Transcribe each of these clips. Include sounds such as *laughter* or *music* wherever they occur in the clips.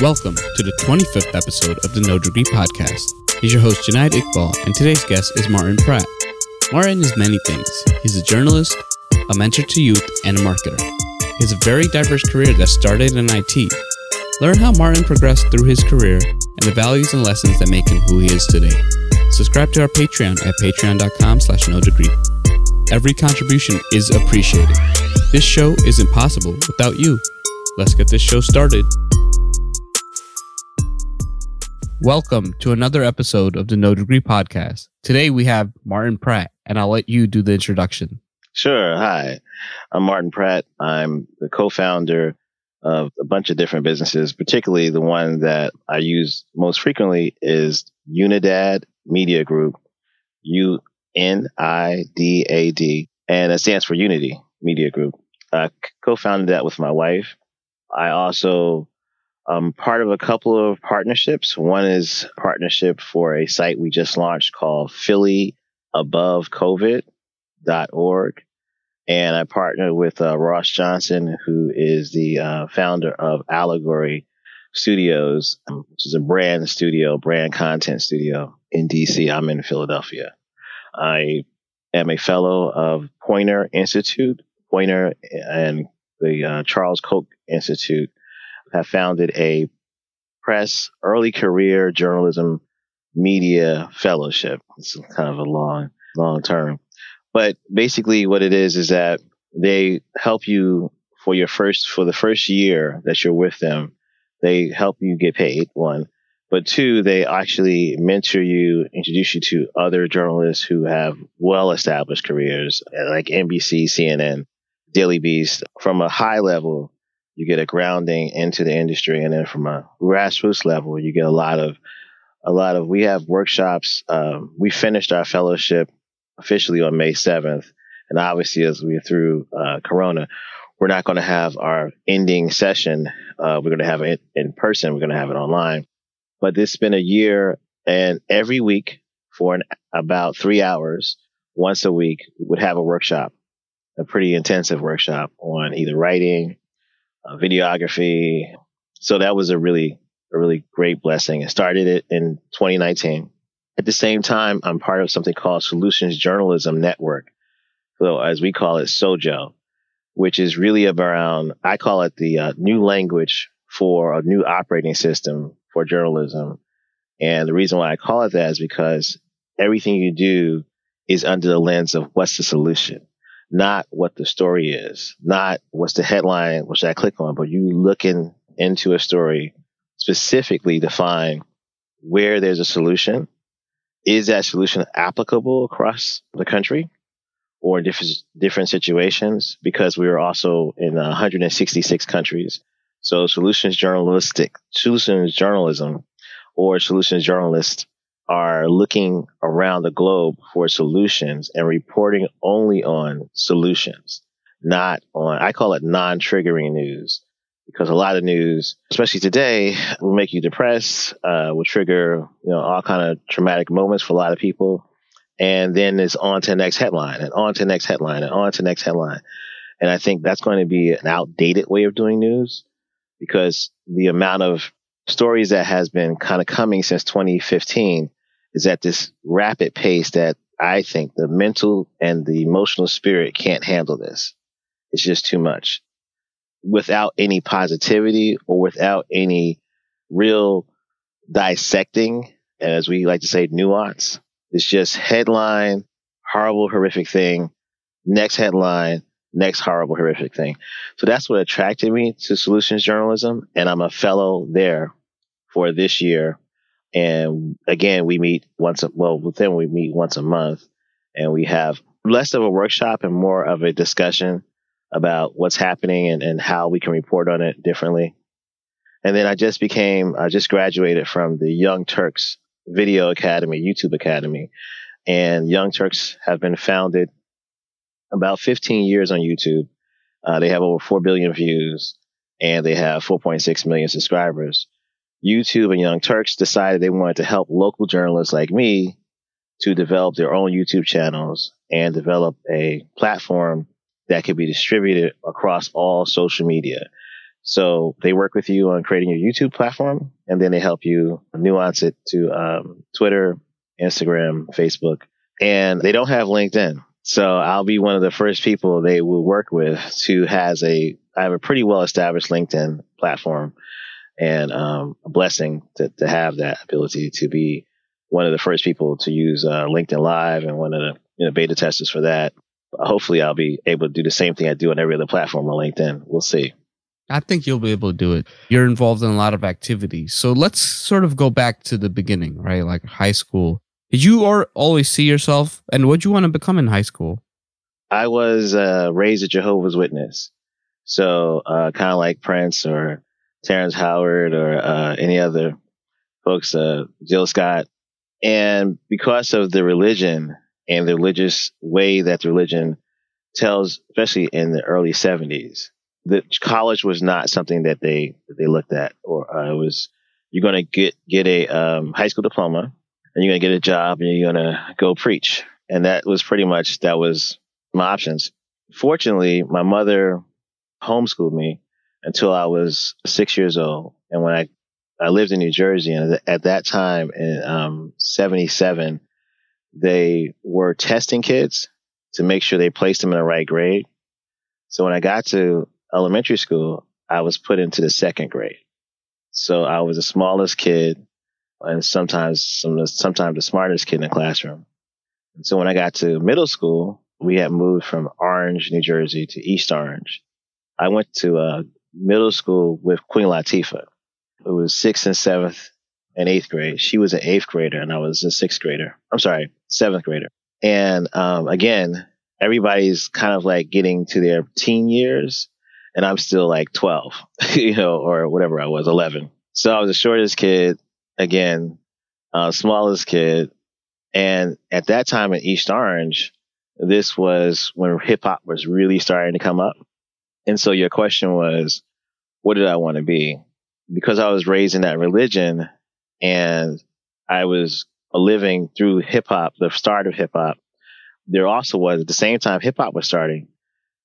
Welcome to the 25th episode of the No Degree Podcast. He's your host, Jonaed Iqbal, and today's guest is Martin Pratt. Martin is many things. He's a journalist, a mentor to youth, and a marketer. He has a very diverse career that started in IT. Learn how Martin progressed through his career and the values and lessons that make him who he is today. Subscribe to our Patreon at patreon.com slash no degree. Every contribution is appreciated. This show isn't possible without you. Let's get this show started. Welcome to another episode of the No Degree Podcast. Today we have Martin Pratt, and I'll let you do the introduction. Sure. Hi, I'm Martin Pratt. I'm the co founder of a bunch of different businesses, particularly the one that I use most frequently is Unidad Media Group, U N I D A D, and it stands for Unity Media Group. I co founded that with my wife. I also I'm part of a couple of partnerships. One is partnership for a site we just launched called phillyabovecovid.org. And I partnered with uh, Ross Johnson, who is the uh, founder of Allegory Studios, um, which is a brand studio, brand content studio in DC. I'm in Philadelphia. I am a fellow of Poynter Institute, Poynter and the uh, Charles Koch Institute have founded a press early career journalism media fellowship. It's kind of a long, long term. But basically what it is is that they help you for your first for the first year that you're with them. They help you get paid, one. But two, they actually mentor you, introduce you to other journalists who have well established careers like NBC, CNN, Daily Beast from a high level you get a grounding into the industry, and then from a grassroots level, you get a lot of a lot of. We have workshops. Um, we finished our fellowship officially on May seventh, and obviously, as we're through uh, Corona, we're not going to have our ending session. Uh, we're going to have it in person. We're going to have it online. But this has been a year, and every week for an, about three hours, once a week, we would have a workshop, a pretty intensive workshop on either writing, videography. So that was a really, a really great blessing. I started it in 2019. At the same time, I'm part of something called Solutions Journalism Network. So as we call it, SOJO, which is really around, I call it the uh, new language for a new operating system for journalism. And the reason why I call it that is because everything you do is under the lens of what's the solution not what the story is, not what's the headline, should I click on, but you looking into a story specifically to find where there's a solution. Is that solution applicable across the country or different, different situations? Because we are also in 166 countries. So solutions journalistic, solutions journalism or solutions journalists are looking around the globe for solutions and reporting only on solutions, not on, I call it non triggering news because a lot of news, especially today, will make you depressed, uh, will trigger, you know, all kind of traumatic moments for a lot of people. And then it's on to the next headline and on to the next headline and on to the next headline. And I think that's going to be an outdated way of doing news because the amount of stories that has been kind of coming since 2015 is at this rapid pace that I think the mental and the emotional spirit can't handle this. It's just too much without any positivity or without any real dissecting, And as we like to say, nuance. It's just headline, horrible, horrific thing, next headline, next horrible, horrific thing. So that's what attracted me to solutions journalism. And I'm a fellow there for this year and again, we meet once, a, well, within we meet once a month and we have less of a workshop and more of a discussion about what's happening and, and how we can report on it differently. And then I just became, I just graduated from the Young Turks Video Academy, YouTube Academy. And Young Turks have been founded about 15 years on YouTube. Uh, they have over 4 billion views and they have 4.6 million subscribers. YouTube and Young Turks decided they wanted to help local journalists like me to develop their own YouTube channels and develop a platform that could be distributed across all social media. So they work with you on creating your YouTube platform, and then they help you nuance it to um, Twitter, Instagram, Facebook, and they don't have LinkedIn. So I'll be one of the first people they will work with who has a I have a pretty well established LinkedIn platform, and um, a blessing to, to have that ability to be one of the first people to use uh, LinkedIn Live and one of the you know, beta testers for that. Hopefully, I'll be able to do the same thing I do on every other platform on LinkedIn. We'll see. I think you'll be able to do it. You're involved in a lot of activities. So let's sort of go back to the beginning, right? Like high school. Did you or always see yourself and what you want to become in high school? I was uh, raised a Jehovah's Witness. So uh, kind of like Prince or Terrence Howard or uh, any other folks, uh, Jill Scott. And because of the religion and the religious way that the religion tells, especially in the early 70s, the college was not something that they they looked at, or uh, it was you're going to get get a um, high school diploma, and you're going to get a job, and you're going to go preach, and that was pretty much that was my options. Fortunately, my mother homeschooled me until I was six years old, and when I I lived in New Jersey, and at that time in um, '77, they were testing kids to make sure they placed them in the right grade. So when I got to elementary school, I was put into the second grade. So I was the smallest kid and sometimes some, sometimes the smartest kid in the classroom. And so when I got to middle school, we had moved from Orange, New Jersey to East Orange. I went to uh, middle school with Queen Latifah. It was sixth and seventh and eighth grade. She was an eighth grader and I was a sixth grader. I'm sorry, seventh grader. And um, again, everybody's kind of like getting to their teen years and I'm still like 12, *laughs* you know, or whatever I was, 11. So I was the shortest kid, again, uh, smallest kid. And at that time in East Orange, this was when hip hop was really starting to come up. And so your question was, what did I want to be? Because I was raised in that religion and I was living through hip hop, the start of hip hop. There also was at the same time hip hop was starting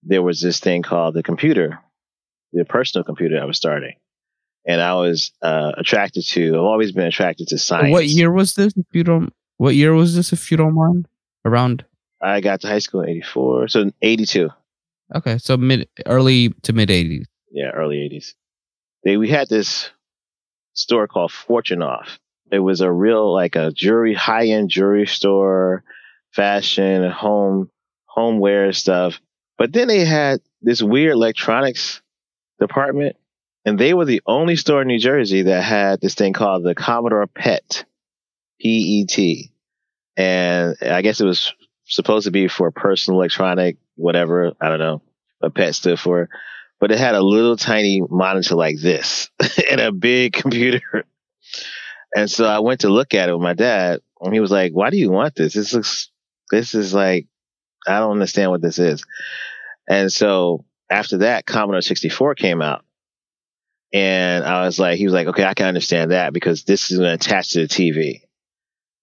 there was this thing called the computer, the personal computer I was starting. And I was uh, attracted to, I've always been attracted to science. What year was this, if you don't, what year was this, if you don't mind? Around? I got to high school in 84, so 82. Okay, so mid, early to mid 80s. Yeah, early 80s. They, we had this store called Fortunoff. It was a real, like a jewelry, high end jewelry store, fashion, home, homeware stuff but then they had this weird electronics department, and they were the only store in New Jersey that had this thing called the Commodore PET, P E T. And I guess it was supposed to be for personal electronic, whatever. I don't know what PET stood for. But it had a little tiny monitor like this *laughs* and a big computer. And so I went to look at it with my dad, and he was like, Why do you want this? This looks, this is like I don't understand what this is. And so after that, Commodore 64 came out. And I was like, he was like, okay, I can understand that because this is going to attach to the TV.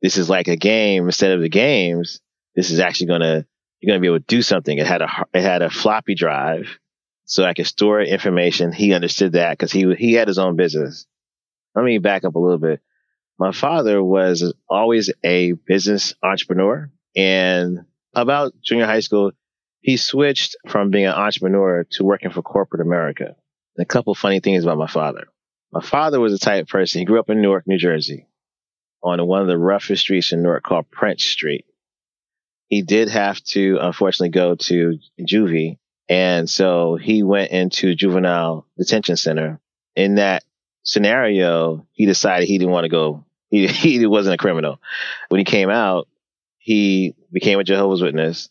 This is like a game instead of the games. This is actually going to, you're going to be able to do something. It had a, it had a floppy drive so I could store information. He understood that because he, he had his own business. Let me back up a little bit. My father was always a business entrepreneur and about junior high school, he switched from being an entrepreneur to working for corporate America. And a couple funny things about my father. My father was a type person, he grew up in Newark, New Jersey, on one of the roughest streets in Newark called Prince Street. He did have to, unfortunately, go to juvie. And so he went into juvenile detention center. In that scenario, he decided he didn't want to go. He, *laughs* he wasn't a criminal. When he came out, he became a Jehovah's Witness,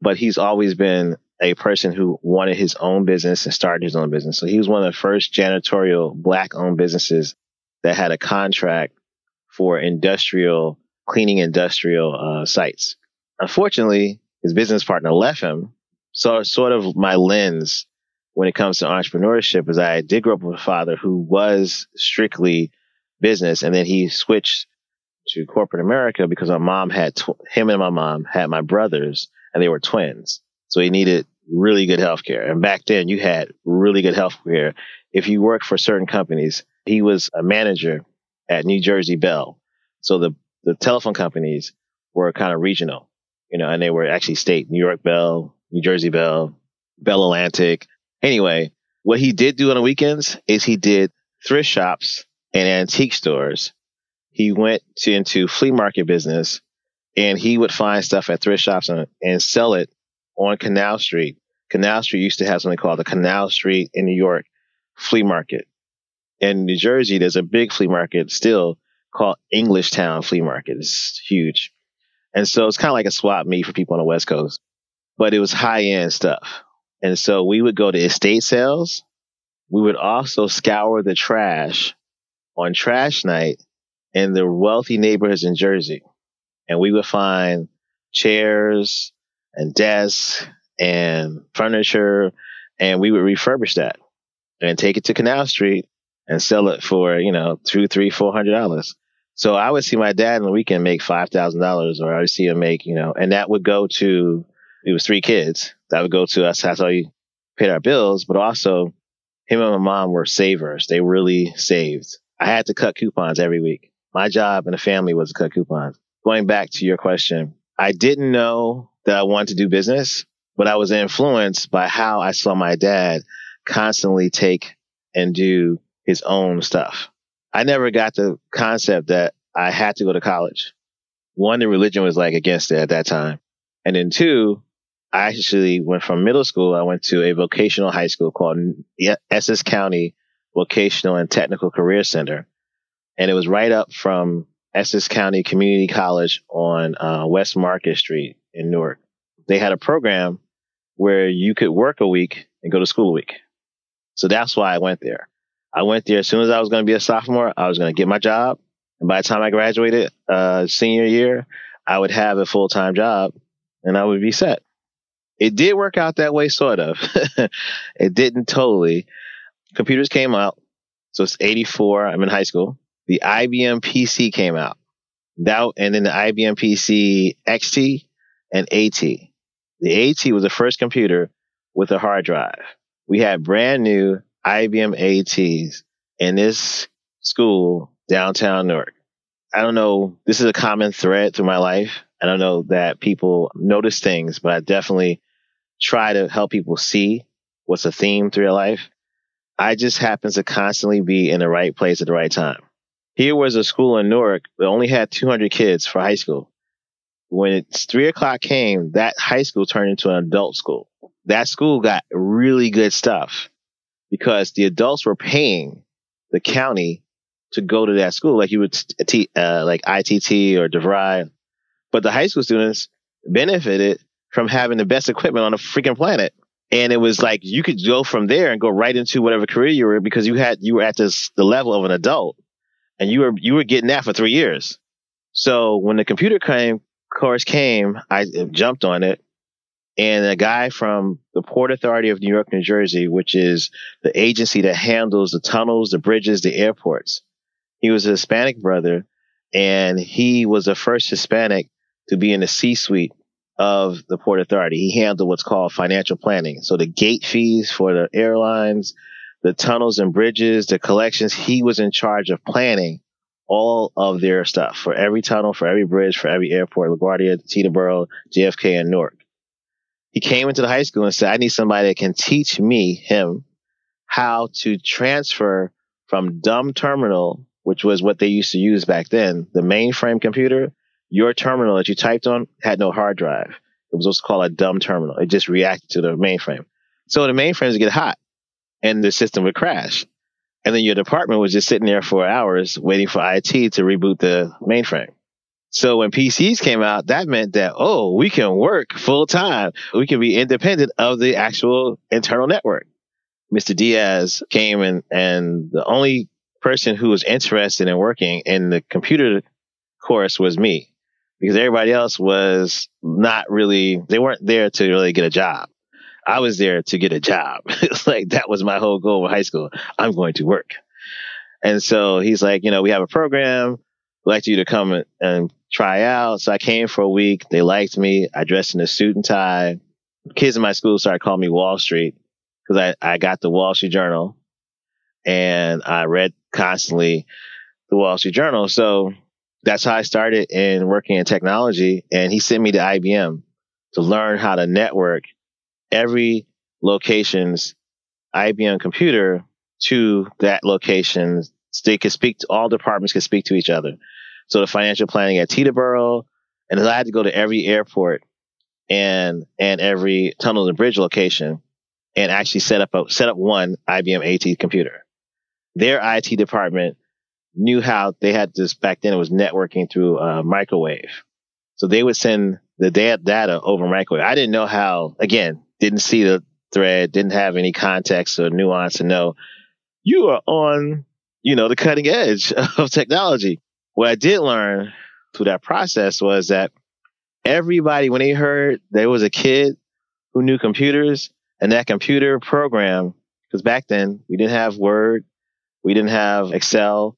but he's always been a person who wanted his own business and started his own business. So he was one of the first janitorial black owned businesses that had a contract for industrial cleaning industrial uh, sites. Unfortunately, his business partner left him. So sort of my lens when it comes to entrepreneurship is I did grow up with a father who was strictly business and then he switched to corporate America because my mom had tw- him and my mom had my brothers and they were twins. So he needed really good health care. And back then you had really good health care. If you worked for certain companies, he was a manager at New Jersey Bell. So the, the telephone companies were kind of regional, you know, and they were actually state, New York Bell, New Jersey Bell, Bell Atlantic. Anyway, what he did do on the weekends is he did thrift shops and antique stores. He went to, into flea market business and he would find stuff at thrift shops and, and sell it on Canal Street. Canal Street used to have something called the Canal Street in New York flea market. In New Jersey, there's a big flea market still called Englishtown Flea Market. It's huge. And so it's kind of like a swap meet for people on the West Coast, but it was high end stuff. And so we would go to estate sales. We would also scour the trash on trash night in the wealthy neighborhoods in Jersey. And we would find chairs and desks and furniture and we would refurbish that and take it to Canal Street and sell it for, you know, two, three, four hundred dollars. So I would see my dad on the weekend make five thousand dollars or I would see him make, you know, and that would go to it was three kids. That would go to us. That's how you paid our bills, but also him and my mom were savers. They really saved. I had to cut coupons every week. My job in the family was to cut coupons. Going back to your question, I didn't know that I wanted to do business, but I was influenced by how I saw my dad constantly take and do his own stuff. I never got the concept that I had to go to college. One, the religion was like against it at that time. And then two, I actually went from middle school. I went to a vocational high school called Essex County Vocational and Technical Career Center. And it was right up from Essex County Community College on uh, West Market Street in Newark. They had a program where you could work a week and go to school a week. So that's why I went there. I went there as soon as I was going to be a sophomore. I was going to get my job. And by the time I graduated, uh, senior year, I would have a full time job and I would be set. It did work out that way, sort of. *laughs* it didn't totally. Computers came out. So it's 84. I'm in high school. The IBM PC came out. That, and then the IBM PC XT and AT. The AT was the first computer with a hard drive. We had brand new IBM ATs in this school downtown Newark. I don't know. This is a common thread through my life. I don't know that people notice things, but I definitely try to help people see what's a theme through your life. I just happens to constantly be in the right place at the right time. Here was a school in Newark that only had 200 kids for high school. When it's three o'clock came, that high school turned into an adult school. That school got really good stuff because the adults were paying the county to go to that school, like you would, t- uh, like ITT or DeVry. But the high school students benefited from having the best equipment on the freaking planet. And it was like you could go from there and go right into whatever career you were because you had you were at this the level of an adult and you were you were getting that for three years. So when the computer came course came, I jumped on it. And a guy from the Port Authority of New York, New Jersey, which is the agency that handles the tunnels, the bridges, the airports. He was a Hispanic brother and he was the first Hispanic to be in the C suite of the Port Authority. He handled what's called financial planning. So the gate fees for the airlines, the tunnels and bridges, the collections, he was in charge of planning all of their stuff for every tunnel, for every bridge, for every airport, LaGuardia, Teterboro, JFK, and Newark. He came into the high school and said, I need somebody that can teach me, him, how to transfer from dumb terminal, which was what they used to use back then, the mainframe computer, your terminal that you typed on had no hard drive. It was what's called a dumb terminal. It just reacted to the mainframe. So the mainframes would get hot and the system would crash. And then your department was just sitting there for hours waiting for IT to reboot the mainframe. So when PCs came out, that meant that, oh, we can work full time. We can be independent of the actual internal network. Mr. Diaz came and, and the only person who was interested in working in the computer course was me because everybody else was not really, they weren't there to really get a job. I was there to get a job. *laughs* it's like that was my whole goal in high school. I'm going to work. And so he's like, you know, we have a program. Like you to come and, and try out. So I came for a week. They liked me. I dressed in a suit and tie. kids in my school started calling me Wall Street because I, I got the Wall Street Journal and I read constantly the Wall Street Journal. So that's how I started in working in technology. And he sent me to IBM to learn how to network every location's IBM computer to that location. So they could speak to all departments could speak to each other. So the financial planning at Teterboro, and I had to go to every airport and and every tunnel and bridge location and actually set up a set up one IBM AT computer. Their IT department knew how they had this back then. It was networking through uh, microwave, so they would send the data over microwave. I didn't know how. Again, didn't see the thread, didn't have any context or nuance to know you are on, you know, the cutting edge *laughs* of technology. What I did learn through that process was that everybody, when they heard there was a kid who knew computers and that computer program, because back then we didn't have Word, we didn't have Excel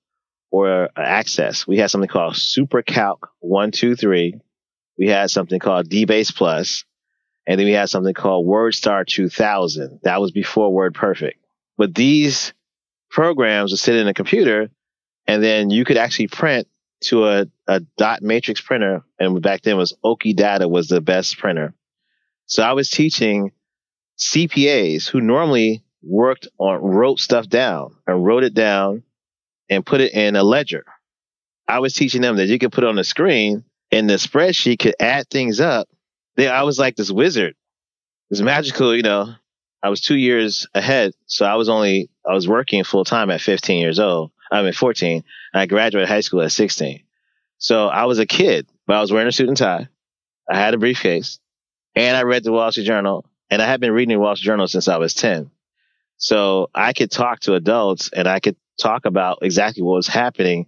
or Access. We had something called SuperCalc 123. We had something called DBase Plus, and then we had something called WordStar 2000. That was before WordPerfect. But these programs would sit in a computer, and then you could actually print to a, a dot matrix printer, and back then was Okidata was the best printer. So I was teaching CPAs who normally worked on wrote stuff down and wrote it down and put it in a ledger. I was teaching them that you could put on the screen and the spreadsheet could add things up. They, I was like this wizard. It was magical, you know. I was two years ahead, so I was only I was working full time at 15 years old. I mean 14. I graduated high school at 16. So I was a kid, but I was wearing a suit and tie. I had a briefcase, and I read the Wall Street Journal, and I had been reading the Wall Street Journal since I was 10. So I could talk to adults, and I could talk about exactly what was happening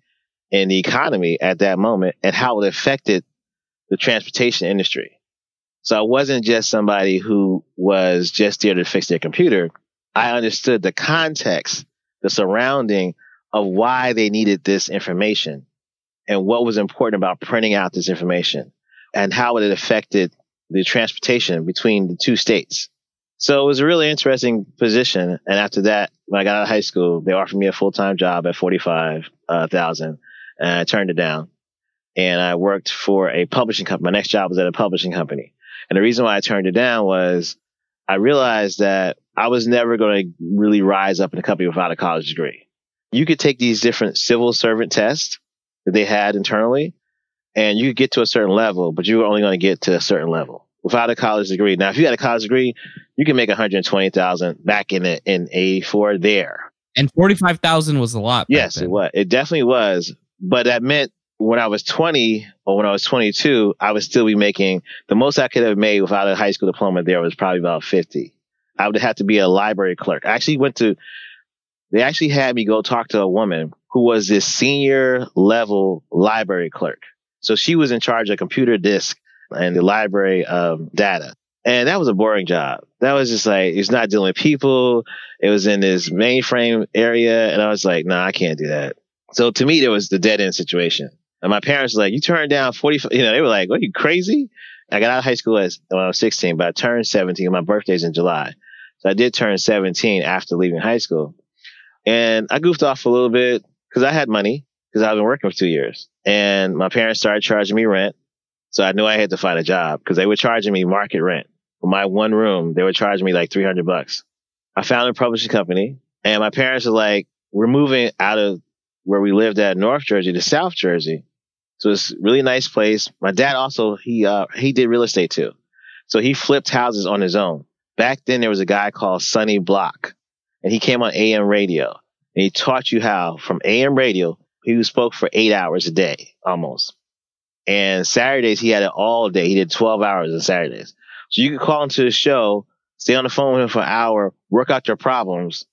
in the economy at that moment and how it affected the transportation industry. So I wasn't just somebody who was just there to fix their computer. I understood the context, the surrounding of why they needed this information and what was important about printing out this information and how it affected the transportation between the two states. So it was a really interesting position. And after that, when I got out of high school, they offered me a full time job at 45,000 and I turned it down. And I worked for a publishing company. My next job was at a publishing company. And the reason why I turned it down was I realized that I was never going to really rise up in a company without a college degree. You could take these different civil servant tests that they had internally and you could get to a certain level, but you were only going to get to a certain level without a college degree. Now, if you had a college degree, you can make 120,000 back in the, in 84 there. And 45,000 was a lot. Yes, then. it was. It definitely was. But that meant when I was 20 or when I was 22, I would still be making the most I could have made without a high school diploma there was probably about 50. I would have to be a library clerk. I actually went to, they actually had me go talk to a woman who was this senior level library clerk. So she was in charge of computer disk and the library um, data. And that was a boring job. That was just like, it's not dealing with people. It was in this mainframe area. And I was like, no, nah, I can't do that. So to me, there was the dead end situation. And my parents were like, you turned down 40, you know, they were like, what, are you crazy? I got out of high school as, when I was 16, but I turned 17. My birthday's in July. So I did turn 17 after leaving high school. And I goofed off a little bit because I had money because I've been working for two years. And my parents started charging me rent. So I knew I had to find a job because they were charging me market rent for my one room. They were charging me like 300 bucks. I found a publishing company and my parents were like, we're moving out of where we lived at North Jersey to South Jersey. So it's a really nice place. My dad also, he, uh, he did real estate too. So he flipped houses on his own. Back then there was a guy called Sonny Block and he came on AM radio and he taught you how from AM radio, he spoke for eight hours a day almost. And Saturdays, he had it all day. He did 12 hours on Saturdays. So you could call into the show, stay on the phone with him for an hour, work out your problems,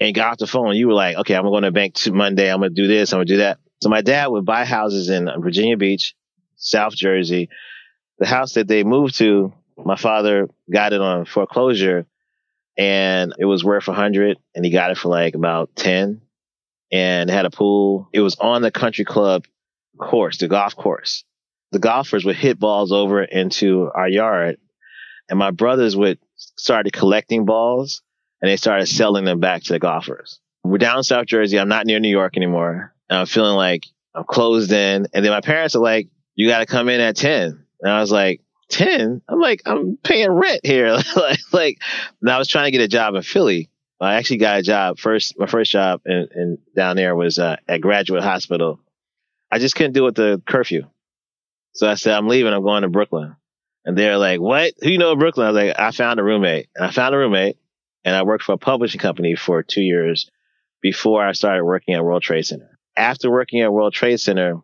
and got off the phone. You were like, okay, I'm going to bank to Monday. I'm going to do this. I'm going to do that. So my dad would buy houses in Virginia Beach, South Jersey. The house that they moved to, my father got it on foreclosure and it was worth a hundred and he got it for like about 10 and had a pool. It was on the country club course, the golf course the golfers would hit balls over into our yard and my brothers would started collecting balls and they started selling them back to the golfers. We're down in South Jersey. I'm not near New York anymore. And I'm feeling like I'm closed in. And then my parents are like, you got to come in at 10. And I was like, 10? I'm like, I'm paying rent here. *laughs* like, like, and I was trying to get a job in Philly. I actually got a job first. My first job in, in down there was uh, at Graduate Hospital. I just couldn't do it the curfew. So I said, I'm leaving. I'm going to Brooklyn. And they're like, what? Who you know in Brooklyn? I was like, I found a roommate. And I found a roommate and I worked for a publishing company for two years before I started working at World Trade Center. After working at World Trade Center,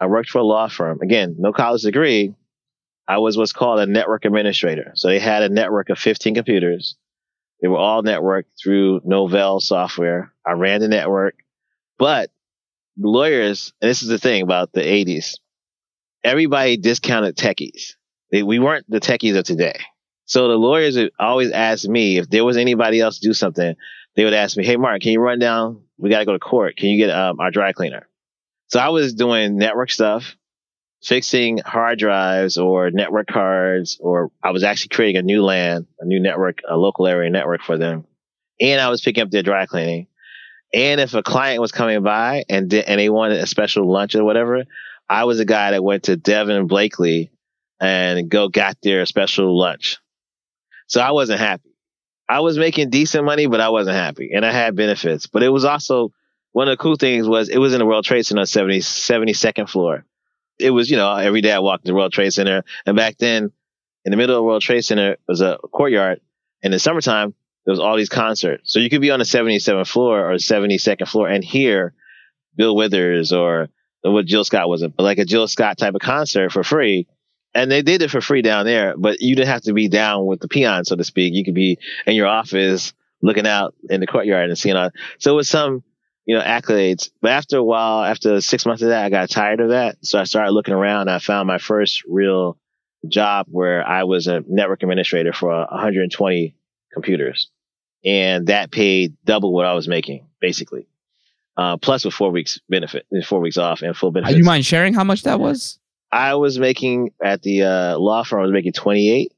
I worked for a law firm. Again, no college degree. I was what's called a network administrator. So they had a network of 15 computers. They were all networked through Novell software. I ran the network, but lawyers, and this is the thing about the 80s, everybody discounted techies. They, we weren't the techies of today. So the lawyers always ask me if there was anybody else to do something. They would ask me, "Hey, Mark, can you run down? We got to go to court. Can you get um, our dry cleaner?" So I was doing network stuff, fixing hard drives or network cards, or I was actually creating a new LAN, a new network, a local area network for them, and I was picking up their dry cleaning. And if a client was coming by and di- and they wanted a special lunch or whatever, I was a guy that went to Devin and Blakely and go got their special lunch. So I wasn't happy. I was making decent money, but I wasn't happy. And I had benefits. But it was also one of the cool things was it was in the World Trade Center 70, 72nd floor. It was, you know, every day I walked the World Trade Center. And back then, in the middle of the World Trade Center was a courtyard. And in the summertime, there was all these concerts. So you could be on the 77th floor or 72nd floor and hear Bill Withers or what Jill Scott was, but like a Jill Scott type of concert for free and they did it for free down there, but you didn't have to be down with the peon, so to speak. You could be in your office looking out in the courtyard and seeing all. So it was some, you know, accolades. But after a while, after six months of that, I got tired of that. So I started looking around. I found my first real job where I was a network administrator for 120 computers. And that paid double what I was making, basically. Uh, plus with four weeks benefit, four weeks off and full benefit. Do you mind sharing how much that was? I was making at the uh, law firm, I was making 28.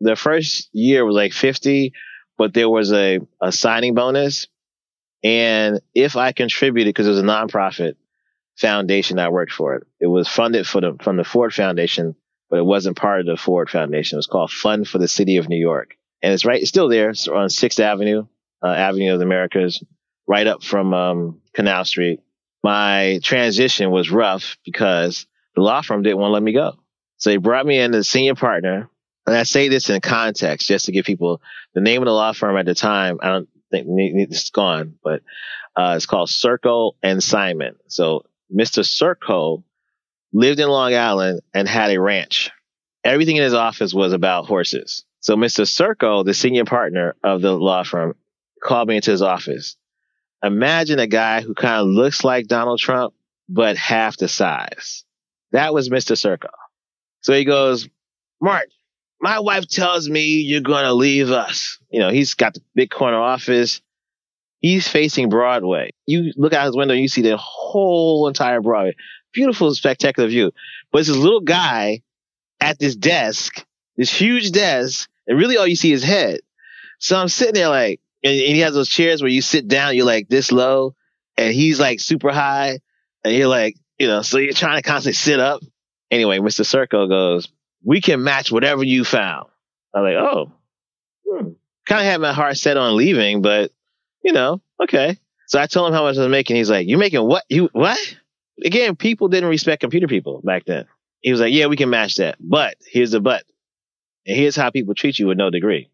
The first year was like 50, but there was a, a signing bonus. And if I contributed, because it was a nonprofit foundation I worked for, it, it was funded for the, from the Ford Foundation, but it wasn't part of the Ford Foundation. It was called Fund for the City of New York. And it's right, it's still there. It's on 6th Avenue, uh, Avenue of the Americas, right up from um, Canal Street. My transition was rough because the law firm didn't want to let me go. So they brought me in as senior partner. And I say this in context just to give people the name of the law firm at the time. I don't think it's gone, but uh, it's called Serko and Simon. So Mr. Serko lived in Long Island and had a ranch. Everything in his office was about horses. So Mr. Serko, the senior partner of the law firm, called me into his office. Imagine a guy who kind of looks like Donald Trump, but half the size. That was Mr. Serko. So he goes, Mark, my wife tells me you're going to leave us. You know, he's got the big corner office. He's facing Broadway. You look out his window, and you see the whole entire Broadway. Beautiful, spectacular view. But it's this little guy at this desk, this huge desk, and really all you see is head. So I'm sitting there like, and, and he has those chairs where you sit down, you're like this low, and he's like super high, and you're like, you know, so you're trying to constantly sit up. Anyway, Mr. Serko goes, we can match whatever you found. I'm like, oh, hmm. kind of had my heart set on leaving, but you know, okay. So I told him how much I was making. He's like, you're making what? You what? Again, people didn't respect computer people back then. He was like, yeah, we can match that. But here's the but. And here's how people treat you with no degree.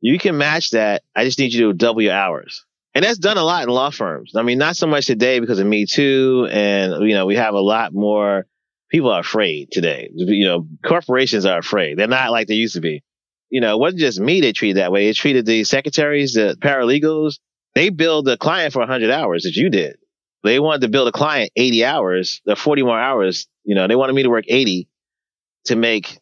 You can match that. I just need you to double your hours. And that's done a lot in law firms. I mean, not so much today because of Me Too. And, you know, we have a lot more people are afraid today. You know, corporations are afraid. They're not like they used to be. You know, it wasn't just me they treated that way. They treated the secretaries, the paralegals. They billed a client for 100 hours that you did. They wanted to bill a client 80 hours, the 40 more hours. You know, they wanted me to work 80 to make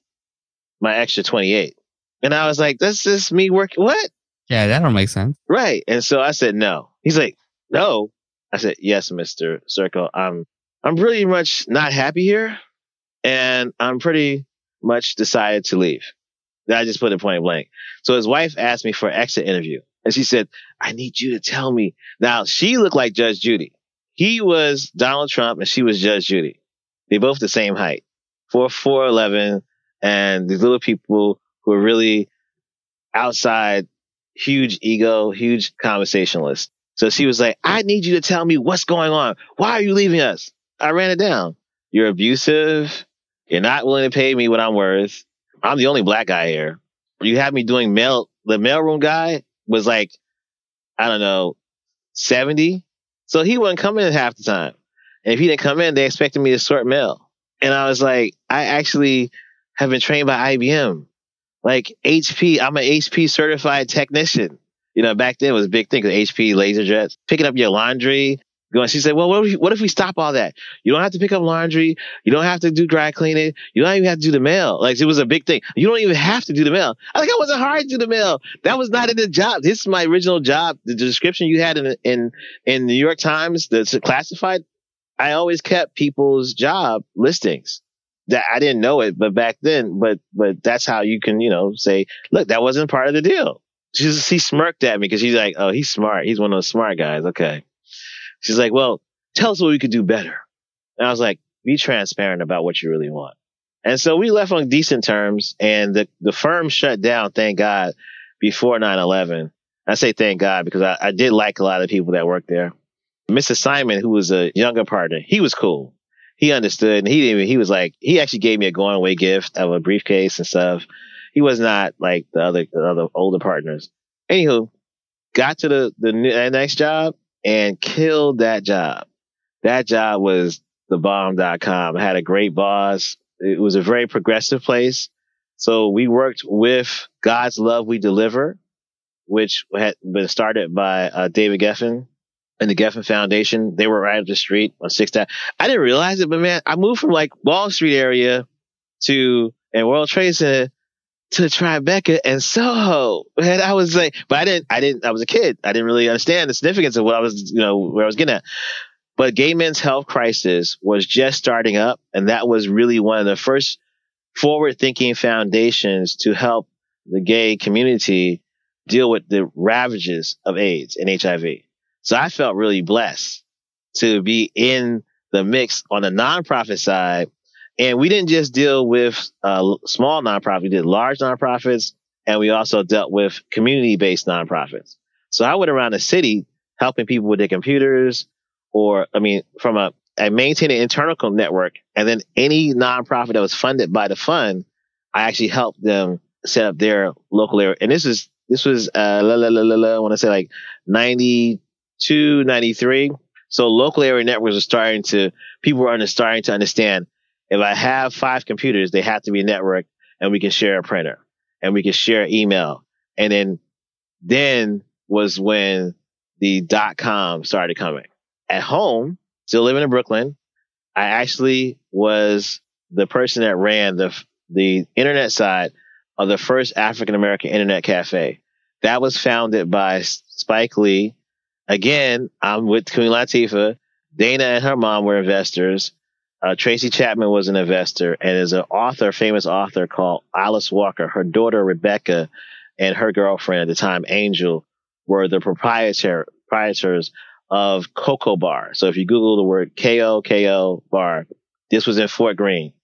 my extra 28. And I was like, that's just me working. What? Yeah, that don't make sense. Right. And so I said, no. He's like, no. I said, yes, Mr. Serko, I'm, I'm pretty much not happy here. And I'm pretty much decided to leave. I just put it point blank. So his wife asked me for an exit interview and she said, I need you to tell me. Now she looked like Judge Judy. He was Donald Trump and she was Judge Judy. They both the same height, four, four, 11. And these little people who are really outside, huge ego, huge conversationalist. So she was like, I need you to tell me what's going on. Why are you leaving us? I ran it down. You're abusive. You're not willing to pay me what I'm worth. I'm the only black guy here. You have me doing mail. The mailroom guy was like, I don't know, 70. So he wouldn't come in half the time. And if he didn't come in, they expected me to sort mail. And I was like, I actually have been trained by IBM. Like HP, I'm an HP certified technician. You know, back then it was a big thing because HP laser jets, picking up your laundry. She said, "Well, what if, we, what if we stop all that? You don't have to pick up laundry. You don't have to do dry cleaning. You don't even have to do the mail. Like it was a big thing. You don't even have to do the mail. I think I wasn't hired to do the mail. That was not in the job. This is my original job. The description you had in in in New York Times, that's classified. I always kept people's job listings. That I didn't know it, but back then, but but that's how you can you know say, look, that wasn't part of the deal. She, she smirked at me because she's like, oh, he's smart. He's one of those smart guys. Okay. She's like, well, tell us what we could do better. And I was like, be transparent about what you really want. And so we left on decent terms and the, the firm shut down, thank God, before 9-11. I say thank God because I, I did like a lot of people that worked there. Mr. Simon, who was a younger partner, he was cool. He understood and he didn't even, he was like, he actually gave me a going away gift of a briefcase and stuff. He was not like the other, the other older partners. Anywho, got to the, the next job and killed that job. That job was the bomb.com. I had a great boss. It was a very progressive place. So we worked with God's Love We Deliver, which had been started by uh, David Geffen and the Geffen Foundation. They were right up the street on Sixth Ave. I didn't realize it, but man, I moved from like Wall Street area to and World Trade Center to Tribeca and Soho. And I was like, but I didn't, I didn't, I was a kid. I didn't really understand the significance of what I was, you know, where I was getting at. But gay men's health crisis was just starting up. And that was really one of the first forward thinking foundations to help the gay community deal with the ravages of AIDS and HIV. So I felt really blessed to be in the mix on the nonprofit side and we didn't just deal with uh, small nonprofits, we did large nonprofits, and we also dealt with community based nonprofits. So I went around the city helping people with their computers, or I mean, from a I maintained an internal network, and then any nonprofit that was funded by the fund, I actually helped them set up their local area. And this is this was uh, la, la, la, la, la, I want to say like 92, 93. So local area networks are starting to people were starting to understand if I have five computers, they have to be networked and we can share a printer and we can share email. And then, then was when the dot com started coming. At home, still living in Brooklyn, I actually was the person that ran the, the internet side of the first African American internet cafe. That was founded by Spike Lee. Again, I'm with Queen Latifah. Dana and her mom were investors. Uh, Tracy Chapman was an investor and is an author, famous author called Alice Walker. Her daughter Rebecca and her girlfriend at the time, Angel, were the proprietor proprietors of Koko Bar. So if you Google the word K-O, K-O Bar, this was in Fort Greene.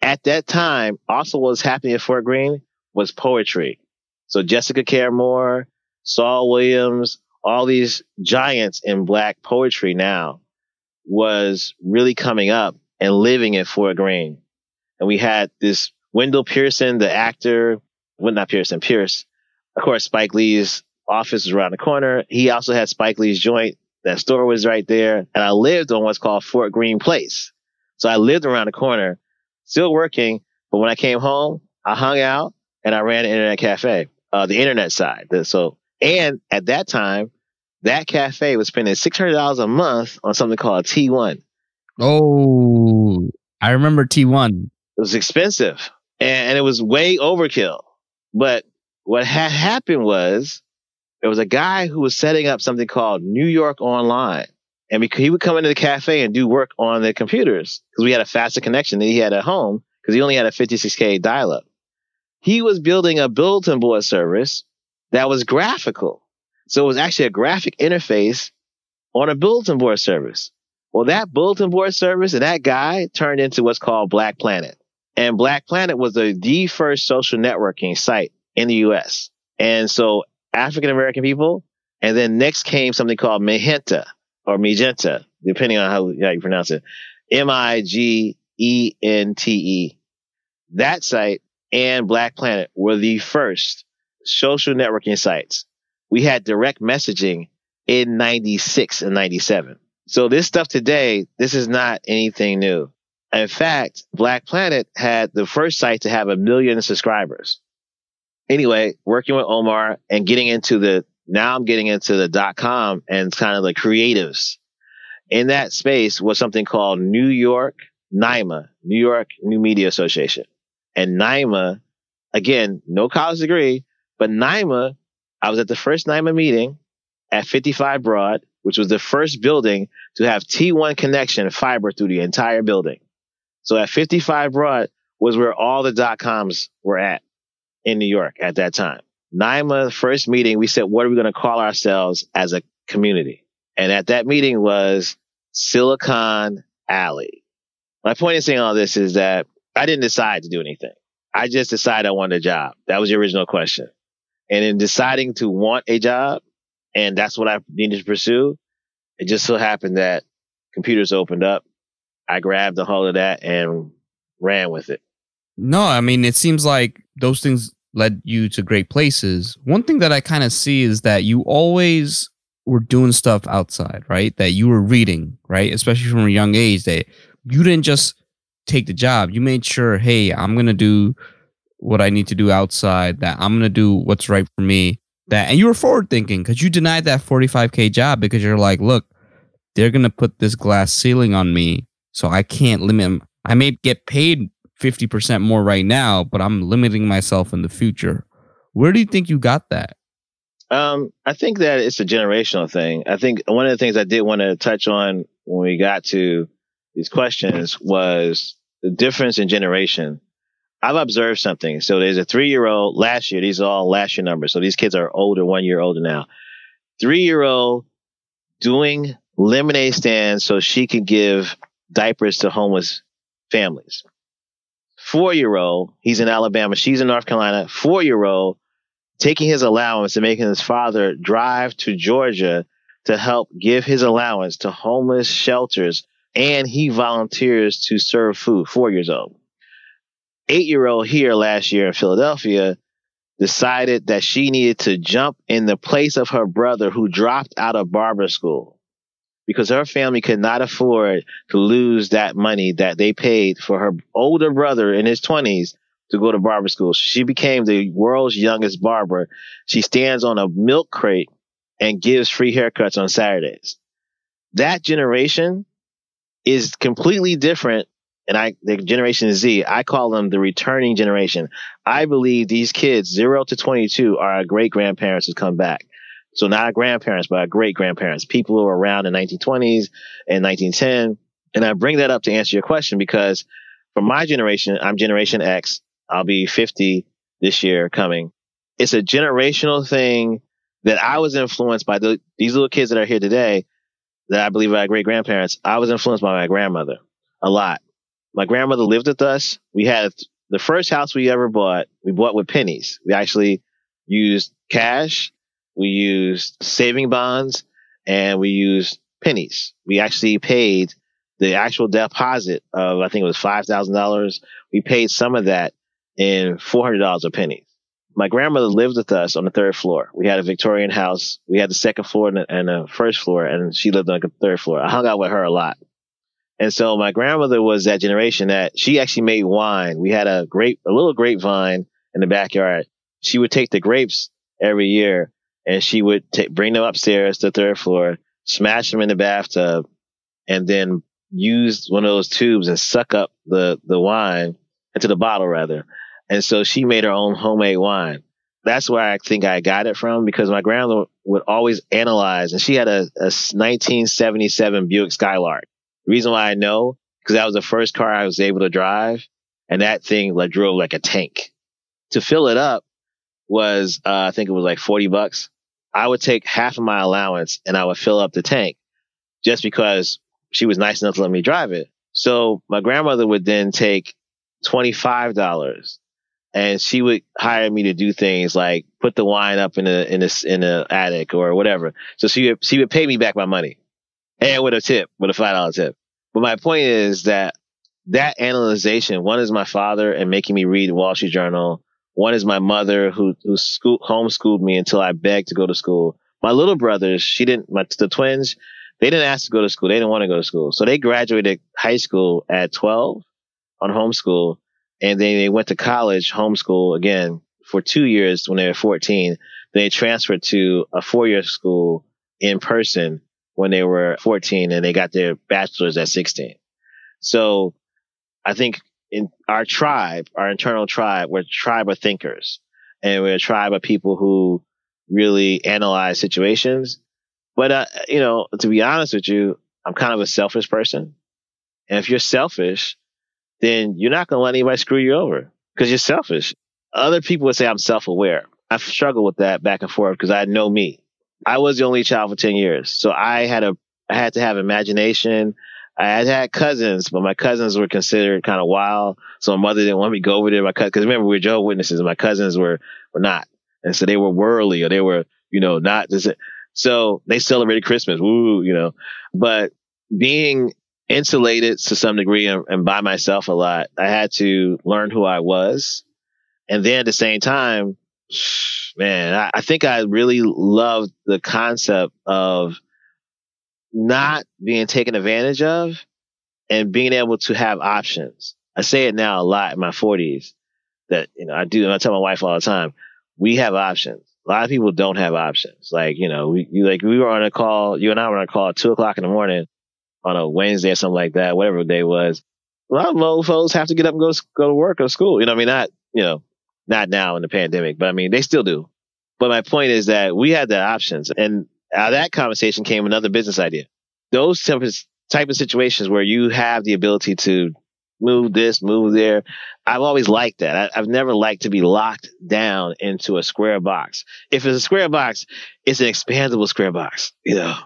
At that time, also what was happening at Fort Greene was poetry. So Jessica Care Moore, Saul Williams, all these giants in black poetry now was really coming up and living in Fort Greene. And we had this Wendell Pearson, the actor, well, not Pearson, Pierce. Of course, Spike Lee's office was around the corner. He also had Spike Lee's joint. That store was right there. And I lived on what's called Fort Greene Place. So I lived around the corner, still working. But when I came home, I hung out and I ran an internet cafe, uh, the internet side. So, and at that time, that cafe was spending $600 a month on something called T1. Oh, I remember T1. It was expensive and, it was way overkill. But what had happened was there was a guy who was setting up something called New York Online. And he would come into the cafe and do work on the computers because we had a faster connection than he had at home because he only had a 56K dial up. he was building a bulletin board service that was graphical. So it was actually a graphic interface on a bulletin board service. Well, that bulletin board service and that guy turned into what's called Black Planet. And Black Planet was the, the first social networking site in the US. And so African American people, and then next came something called MiGente or MiGente, depending on how, how you pronounce it. M-I-G-E-N-T-E. That site and Black Planet were the first social networking sites. We had direct messaging in 96 and 97. So this stuff today, this is not anything new. In fact, Black Planet had the first site to have a million subscribers. Anyway, working with Omar and getting into the, now I'm getting into the dot com and kind of the creatives. In that space was something called New York NYMA, New York New Media Association. And NYMA, again, no college degree, but NYMA, I was at the first NYMA meeting at 55 Broad, which was the first building to have T1 connection fiber through the entire building. So at 55 Broad was where all the dot coms were at in New York at that time. NYMA first meeting, we said, what are we going to call ourselves as a community? And at that meeting was Silicon Alley. My point in saying all this is that I didn't decide to do anything. I just decided I wanted a job. That was the original question. And in deciding to want a job, and that's what I needed to pursue, it just so happened that computers opened up. I grabbed a hold of that and ran with it. No, I mean, it seems like those things led you to great places. One thing that I kind of see is that you always were doing stuff outside, right? That you were reading, right? Especially from a young age, that you didn't just take the job. You made sure, hey, I'm going to do what I need to do outside, that I'm going to do what's right for me. That, and you were forward thinking because you denied that 45K job because you're like, look, they're to put this glass ceiling on me. So I can't limit. I may get paid 50% more right now, but I'm limiting myself in the future. Where do you think you got that? Um, I think that it's a generational thing. I think one of the things I did want to touch on when we got to these questions was the difference in generation. I've observed something. So there's a three year old last year. These are all last year numbers. So these kids are older, one year older now. Three year old doing lemonade stands so she can give diapers to homeless families four year old, he's in Alabama, she's in North Carolina, four year old, taking his allowance and making his father drive to Georgia to help give his allowance to homeless shelters. And he volunteers to serve food, four years old. Eight year old here last year in Philadelphia decided that she needed to jump in the place of her brother who dropped out of barber school because her family could not afford to lose that money that they paid for her older brother in his 20s to go to barber school. She became the world's youngest barber. She stands on a milk crate and gives free haircuts on Saturdays. That generation is completely different. And I, the generation Z, I call them the returning generation. I believe these kids, zero to 22, are our great grandparents who come back. So not our grandparents, but our great grandparents, people who were around in 1920s and 1910. And I bring that up to answer your question because for my generation, I'm generation X. I'll be 50 this year coming. It's a generational thing that I was influenced by the, these little kids that are here today that I believe are great grandparents. I was influenced by my grandmother a lot. My grandmother lived with us. We had the first house we ever bought. We bought with pennies. We actually used cash we used saving bonds and we used pennies. We actually paid the actual deposit of, I think it was $5,000. We paid some of that in $400 of pennies. My grandmother lived with us on the third floor. We had a Victorian house. We had the second floor and the, and the first floor, and she lived on the third floor. I hung out with her a lot. And so my grandmother was that generation that she actually made wine. We had a grape, a little grapevine in the backyard. She would take the grapes every year and she would t- bring them upstairs to the third floor, smash them in the bathtub, and then use one of those tubes and suck up the, the wine into the bottle rather. And so she made her own homemade wine. That's where I think I got it from because my grandmother would always analyze and she had a, a 1977 Buick Skylark. Reason why I know, because that was the first car I was able to drive and that thing like drove like a tank. to fill it up was, uh, I think it was like 40 bucks. I would take half of my allowance and I would fill up the tank just because she was nice enough to let me drive it. So my grandmother would then take $25 and she would hire me to do things like put the wine up in the in the in the attic or whatever. So she would, she would pay me back my money, and with a tip, with a five dollar tip. But my point is that that analyzation, one is my father and making me read Wall Street Journal. One is my mother who who school, homeschooled me until I begged to go to school. My little brothers, she didn't. My the twins, they didn't ask to go to school. They didn't want to go to school, so they graduated high school at twelve on homeschool and then they went to college, homeschool again for two years when they were 14. They transferred to a four year school in person when they were 14 and they got their bachelor's at 16. So I think in our tribe, our internal tribe, we're a tribe of thinkers and we're a tribe of people who really analyze situations. But, uh, you know, to be honest with you, I'm kind of a selfish person. And if you're selfish, then you're not going to let anybody screw you over because you're selfish. Other people would say I'm self aware. I've struggled with that back and forth because I know me. I was the only child for 10 years. So I had a, I had to have imagination. I had had cousins, but my cousins were considered kind of wild. So my mother didn't want me to go over there. My cause remember we were Jehovah's Witnesses and my cousins were, were not. And so they were worldly or they were, you know, not just, so they celebrated Christmas. Woo, you know, but being insulated to some degree and, and by myself a lot. I had to learn who I was. And then at the same time, man, I, I think I really loved the concept of not being taken advantage of and being able to have options. I say it now a lot in my 40s that, you know, I do, and I tell my wife all the time, we have options. A lot of people don't have options. Like, you know, we, you, like, we were on a call, you and I were on a call at two o'clock in the morning on a Wednesday or something like that, whatever the day was. A lot of old folks have to get up and go go to work or school. You know, what I mean, not, you know, not now in the pandemic, but I mean, they still do. But my point is that we had the options and out of that conversation came another business idea. Those type of, type of situations where you have the ability to move this, move there. I've always liked that. I, have never liked to be locked down into a square box. If it's a square box, it's an expandable square box. You know,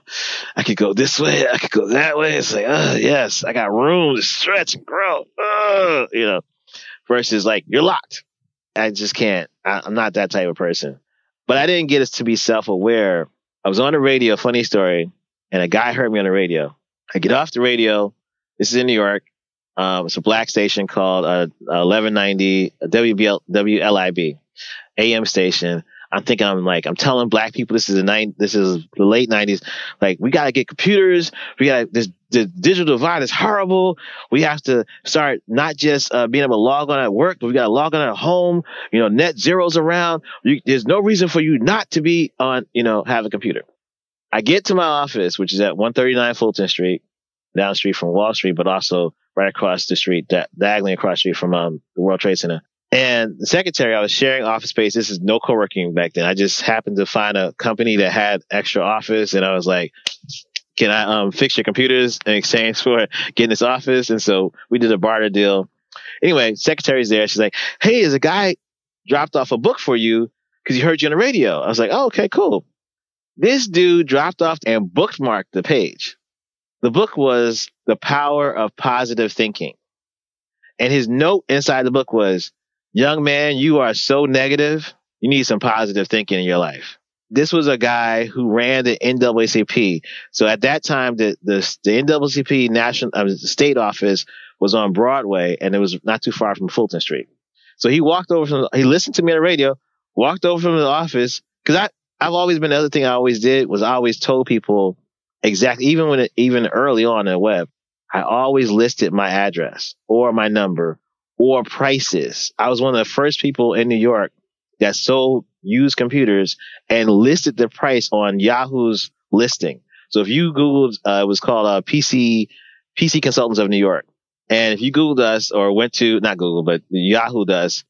I could go this way, I could go that way. It's like, oh yes, I got room to stretch and grow. Oh, you know, versus like you're locked. I just can't. I, I'm not that type of person. But I didn't get us to be self-aware. I was on the radio, funny story, and a guy heard me on the radio. I get off the radio. This is in New York. Um, it's a black station called uh, 1190 WBL, WLIB AM station. I'm thinking I'm like I'm telling black people this is the night this is the late 90s. Like we gotta get computers. We got this the digital divide is horrible. We have to start not just uh, being able to log on at work, but we got to log on at home. You know, NetZero's around. You, there's no reason for you not to be on. You know, have a computer. I get to my office, which is at 139 Fulton Street, down the street from Wall Street, but also right across the street, that diagonally across the street from um, the World Trade Center. And the secretary, I was sharing office space. This is no co-working back then. I just happened to find a company that had extra office, and I was like, "Can I um, fix your computers in exchange for getting this office?" And so we did a barter deal. Anyway, secretary's there. She's like, "Hey, is a guy dropped off a book for you because he heard you on the radio?" I was like, "Oh, okay, cool." This dude dropped off and bookmarked the page. The book was The Power of Positive Thinking. And his note inside the book was, young man, you are so negative. You need some positive thinking in your life. This was a guy who ran the NAACP. So at that time, the, the, the NAACP national uh, state office was on Broadway and it was not too far from Fulton Street. So he walked over from, he listened to me on the radio, walked over from the office. Cause I, I've always been the other thing I always did was I always told people exactly even when it, even early on in the web, I always listed my address or my number or prices. I was one of the first people in New York that sold used computers and listed the price on Yahoo's listing. So if you Googled, uh, it was called uh, PC PC Consultants of New York, and if you Googled us or went to not Google but Yahoo does,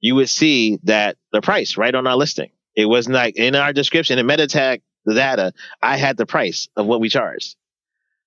you would see that the price right on our listing. It wasn't like in our description in meta tag the data, I had the price of what we charged.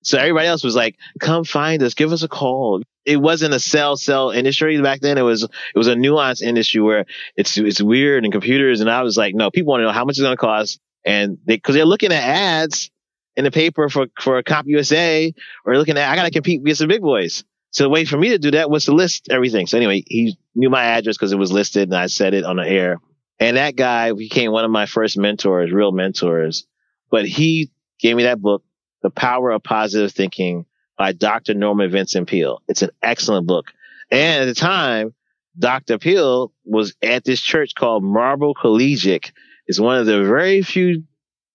So everybody else was like, come find us, give us a call. It wasn't a sell sell industry back then. It was it was a nuanced industry where it's it's weird and computers. And I was like, no, people want to know how much it's going to cost, and they because they're looking at ads in the paper for for a CompUSA or looking at I got to compete against the big boys. So the way for me to do that was to list everything. So anyway, he knew my address because it was listed, and I said it on the air. And that guy became one of my first mentors, real mentors. But he gave me that book, The Power of Positive Thinking by Dr. Norman Vincent Peale. It's an excellent book. And at the time, Dr. Peale was at this church called Marble Collegiate. It's one of the very few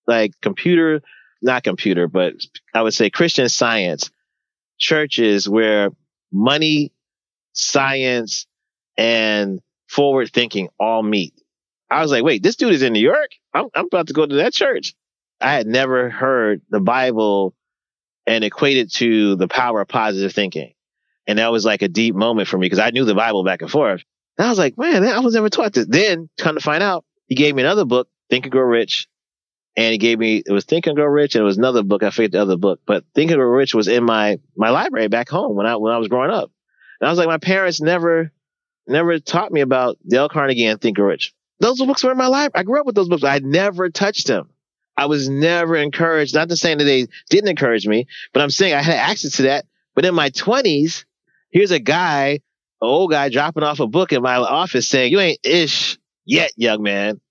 like computer, not computer, but I would say Christian science churches where money, science, and forward thinking all meet. I was like, wait, this dude is in New York? I'm, I'm about to go to that church. I had never heard the Bible and equated to the power of positive thinking. And that was like a deep moment for me because I knew the Bible back and forth. And I was like, man, I was never taught this. Then come to find out, he gave me another book, Think and Grow Rich. And he gave me, it was Think and Grow Rich and it was another book. I forget the other book, but Think and Grow Rich was in my, my library back home when I, when I was growing up. And I was like, my parents never, never taught me about Dale Carnegie and Think and Rich. Those books were in my life. I grew up with those books. I never touched them. I was never encouraged. Not to say that they didn't encourage me, but I'm saying I had access to that. But in my 20s, here's a guy, an old guy, dropping off a book in my office saying, "You ain't ish yet, young man.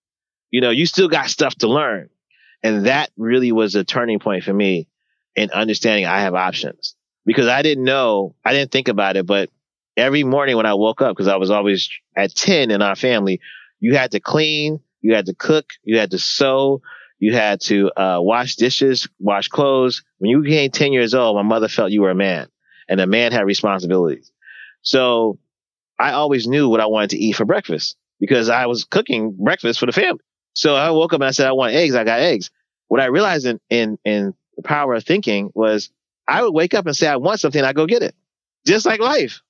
You know, you still got stuff to learn." And that really was a turning point for me in understanding I have options because I didn't know, I didn't think about it, but every morning when I woke up, because I was always at 10 in our family, you had to clean, you had to cook, you had to sew, you had to uh, wash dishes, wash clothes. When you became 10 years old, my mother felt you were a man and a man had responsibilities. So I always knew what I wanted to eat for breakfast because I was cooking breakfast for the family. So I woke up and I said, I want eggs. I got eggs. What I realized in, in, in the power of thinking was I would wake up and say, I want something. I go get it. Just like life.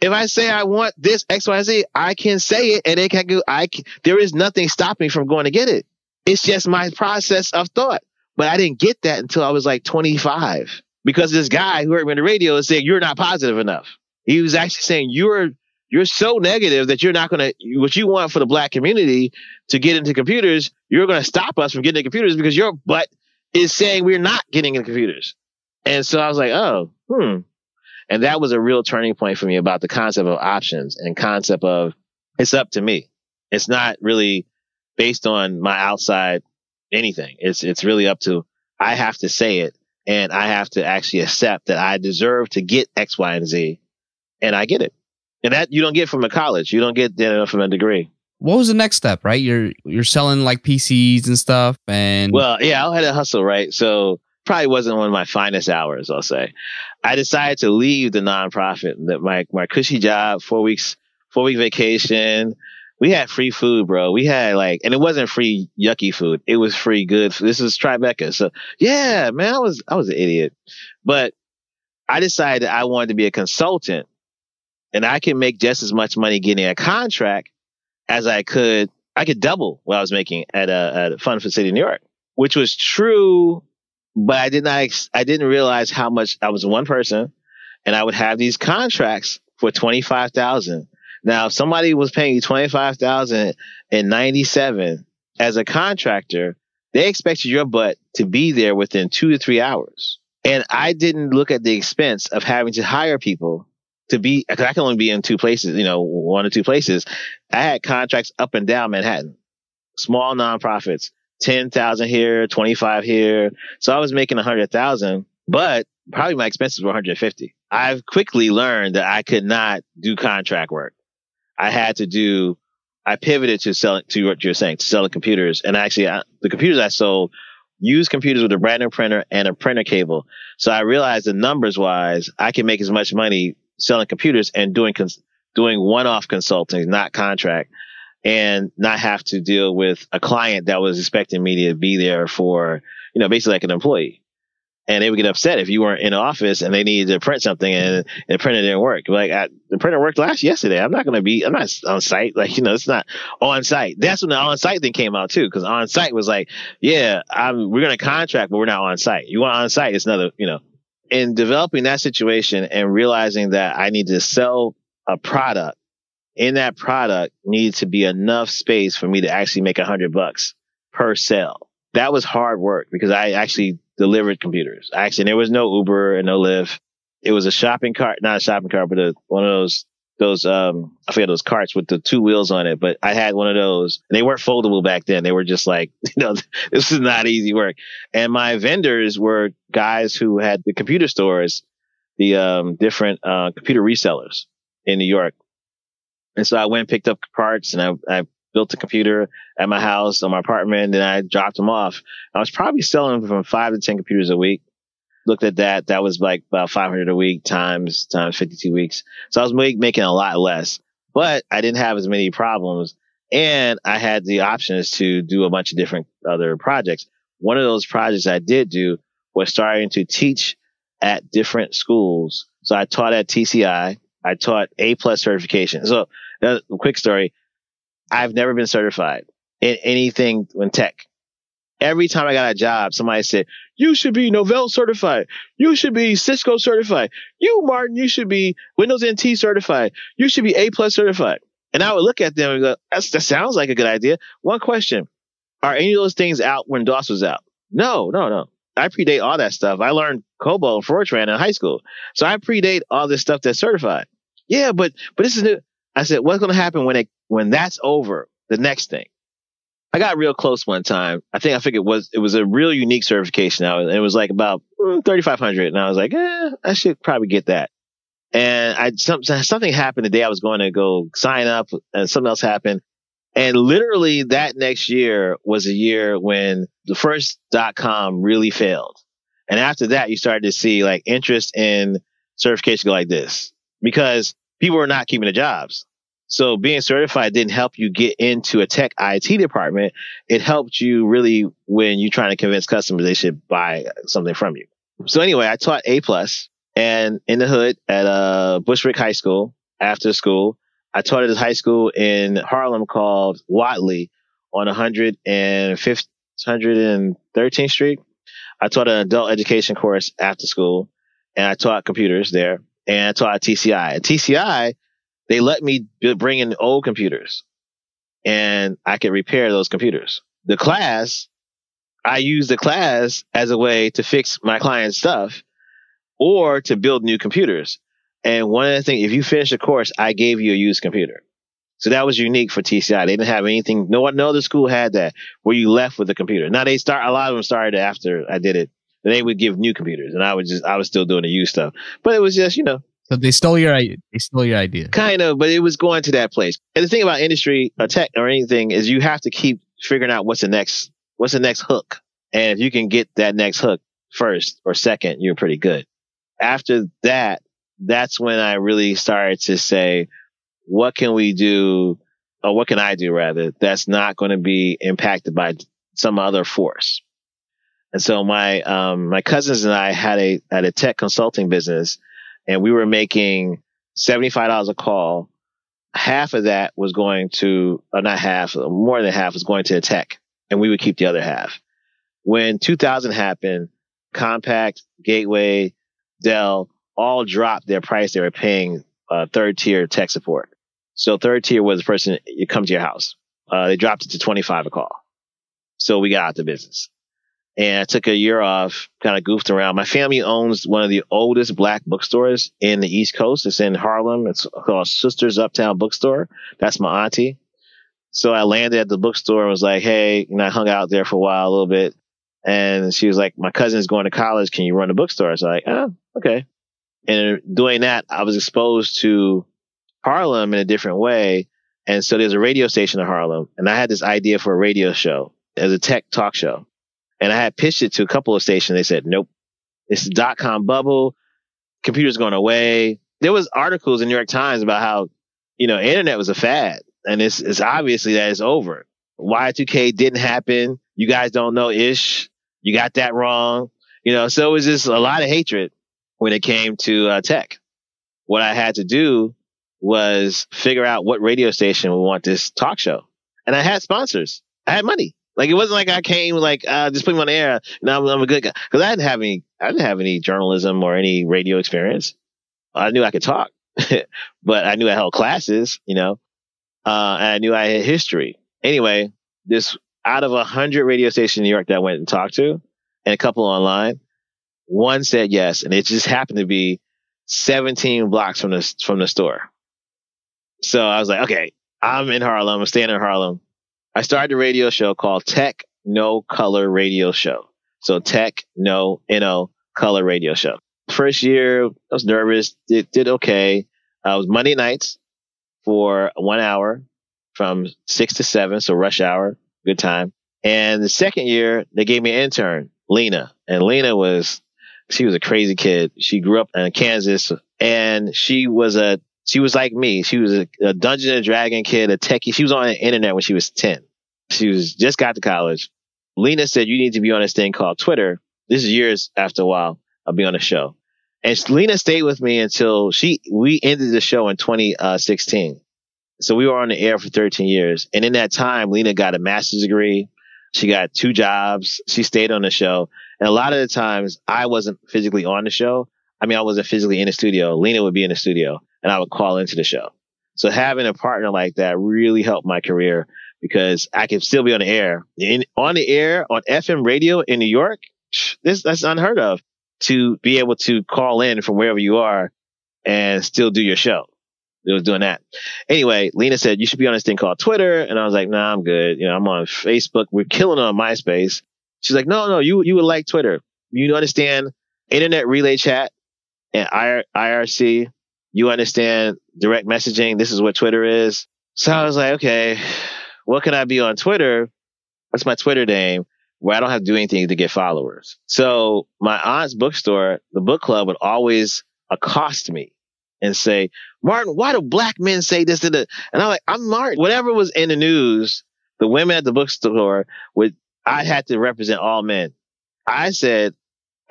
If I say I want this X, Y, Z, I can say it and it can go, I can, there is nothing stopping me from going to get it. It's just my process of thought. But I didn't get that until I was like 25 because this guy who heard me on the radio said, you're not positive enough. He was actually saying, you're, you're so negative that you're not going to, what you want for the black community to get into computers, you're going to stop us from getting into computers because your butt is saying we're not getting into computers. And so I was like, oh, hmm. And that was a real turning point for me about the concept of options and concept of it's up to me. It's not really based on my outside anything. It's it's really up to I have to say it and I have to actually accept that I deserve to get X, Y, and Z, and I get it. And that you don't get from a college. You don't get that from a degree. What was the next step? Right, you're you're selling like PCs and stuff, and well, yeah, I had a hustle, right? So probably wasn't one of my finest hours, I'll say. I decided to leave the nonprofit, that my, my cushy job, four weeks, four week vacation. We had free food, bro. We had like, and it wasn't free yucky food. It was free good. This is Tribeca. So yeah, man, I was, I was an idiot, but I decided I wanted to be a consultant and I can make just as much money getting a contract as I could. I could double what I was making at a, at a fund for city of New York, which was true but I did not, I didn't realize how much I was one person and I would have these contracts for 25,000. Now, if somebody was paying you 25,000 in 97 as a contractor, they expected your butt to be there within two to three hours. And I didn't look at the expense of having to hire people to be, cause I can only be in two places, you know, one or two places. I had contracts up and down Manhattan, small nonprofits 10,000 here, 25 here. So I was making 100,000, but probably my expenses were 150. I've quickly learned that I could not do contract work. I had to do, I pivoted to selling, to what you're saying, to selling computers. And actually, I, the computers I sold used computers with a brand new printer and a printer cable. So I realized that numbers wise, I can make as much money selling computers and doing, cons- doing one off consulting, not contract and not have to deal with a client that was expecting me to be there for, you know, basically like an employee. And they would get upset if you weren't in the office and they needed to print something and, the printer didn't work. Like I, the printer worked last yesterday. I'm not going to be, I'm not on site. Like, you know, it's not on site. That's when the on site thing came out too. Cause on site was like, yeah, I'm, we're going to contract, but we're not on site. You want on site? It's another, you know, in developing that situation and realizing that I need to sell a product, in that product needs to be enough space for me to actually make a hundred bucks per sale. That was hard work because I actually delivered computers. Actually, there was no Uber and no Lyft. It was a shopping cart, not a shopping cart, but a, one of those those um I forget those carts with the two wheels on it, but I had one of those. They weren't foldable back then. They were just like, *laughs* you know, this is not easy work. And my vendors were guys who had the computer stores, the um different uh computer resellers in New York. And so I went and picked up parts and I, I built a computer at my house on my apartment and I dropped them off. I was probably selling from five to 10 computers a week looked at that. That was like about 500 a week times, times 52 weeks. So I was make, making a lot less, but I didn't have as many problems and I had the options to do a bunch of different other projects. One of those projects I did do was starting to teach at different schools. So I taught at TCI. I taught A plus certification. So a quick story. I've never been certified in anything in tech every time I got a job, somebody said, you should be Novell certified. You should be Cisco certified. You, Martin, you should be Windows NT certified. You should be A plus certified. And I would look at them and go, that sounds like a good idea. One question. Are any of those things out when DOS was out? No, no, no. I predate all that stuff. I learned COBOL and Fortran in high school. So I predate all this stuff that's certified. Yeah, but, but this is new. I said, what's going to happen when it, when that's over? The next thing. I got real close one time. I think I figured it was it was a real unique certification. Now it was like about mm, thirty five hundred, and I was like, eh, I should probably get that. And I some, something happened the day I was going to go sign up, and something else happened. And literally that next year was a year when the first dot com really failed. And after that, you started to see like interest in certification go like this because people were not keeping the jobs. So being certified didn't help you get into a tech IT department. It helped you really when you're trying to convince customers they should buy something from you. So anyway, I taught A plus and in the hood at uh, Bushwick High School after school. I taught at a high school in Harlem called Wadleigh on 105th, 113th Street. I taught an adult education course after school and I taught computers there and taught at TCI. At TCI, they let me bring in old computers and I could repair those computers. The class, I use the class as a way to fix my client's stuff or to build new computers. And one of the things, if you finish a course, I gave you a used computer. So that was unique for TCI. They didn't have anything. No one, no other school had that where you left with a computer. Now they start, a lot of them started after I did it. They would give new computers and I was just, I was still doing the used stuff, but it was just, you know, so they stole your they stole your idea. Kind of, but it was going to that place. And the thing about industry or tech or anything is you have to keep figuring out what's the next what's the next hook. And if you can get that next hook first or second, you're pretty good. After that, that's when I really started to say, what can we do or what can I do rather that's not going to be impacted by some other force. And so my um my cousins and I had a had a tech consulting business and we were making $75 a call. Half of that was going to, or not half, more than half was going to the tech and we would keep the other half. When 2000 happened, Compaq, Gateway, Dell all dropped their price they were paying uh, third tier tech support. So third tier was the person you come to your house. Uh, they dropped it to 25 a call. So we got out the business and I took a year off, kind of goofed around. My family owns one of the oldest black bookstores in the East Coast. It's in Harlem. It's called Sisters Uptown Bookstore. That's my auntie. So I landed at the bookstore and was like, Hey, and I hung out there for a while, a little bit. And she was like, my cousin's going to college. Can you run a bookstore? I was like, oh, okay. And doing that, I was exposed to Harlem in a different way. And so there's a radio station in Harlem and I had this idea for a radio show as a tech talk show. And I had pitched it to a couple of stations. They said, nope, it's dot com bubble. Computers going away. There was articles in New York Times about how, you know, internet was a fad and it's, it's obviously that it's over. Y2K didn't happen. You guys don't know ish. You got that wrong. You know, so it was just a lot of hatred when it came to uh, tech. What I had to do was figure out what radio station would want this talk show. And I had sponsors. I had money. Like it wasn't like I came like uh, just put me on the air. Now I'm, I'm a good guy because I didn't have any. I didn't have any journalism or any radio experience. I knew I could talk, *laughs* but I knew I held classes. You know, uh, and I knew I had history. Anyway, this out of a hundred radio stations in New York that I went and talked to, and a couple online, one said yes, and it just happened to be 17 blocks from the from the store. So I was like, okay, I'm in Harlem. I'm staying in Harlem. I started a radio show called Tech No Color Radio Show. So Tech No No Color Radio Show. First year, I was nervous. Did did okay. Uh, it was Monday nights for one hour from six to seven, so rush hour, good time. And the second year, they gave me an intern, Lena, and Lena was she was a crazy kid. She grew up in Kansas, and she was a she was like me. She was a, a Dungeon and Dragon kid, a techie. She was on the internet when she was 10. She was just got to college. Lena said, you need to be on this thing called Twitter. This is years after a while. I'll be on the show. And Lena stayed with me until she, we ended the show in 2016. Uh, so we were on the air for 13 years. And in that time, Lena got a master's degree. She got two jobs. She stayed on the show. And a lot of the times I wasn't physically on the show. I mean, I wasn't physically in the studio. Lena would be in the studio and I would call into the show. So having a partner like that really helped my career because I could still be on the air in, on the air on FM radio in New York. This that's unheard of to be able to call in from wherever you are and still do your show. It was doing that. Anyway, Lena said, you should be on this thing called Twitter. And I was like, nah, I'm good. You know, I'm on Facebook. We're killing on MySpace. She's like, no, no, you, you would like Twitter. You understand internet relay chat and IRC you understand direct messaging. This is what Twitter is. So I was like, okay, what can I be on Twitter? What's my Twitter name where I don't have to do anything to get followers? So my aunt's bookstore, the book club would always accost me and say, Martin, why do black men say this? And I'm like, I'm Martin. Whatever was in the news, the women at the bookstore would, I had to represent all men. I said,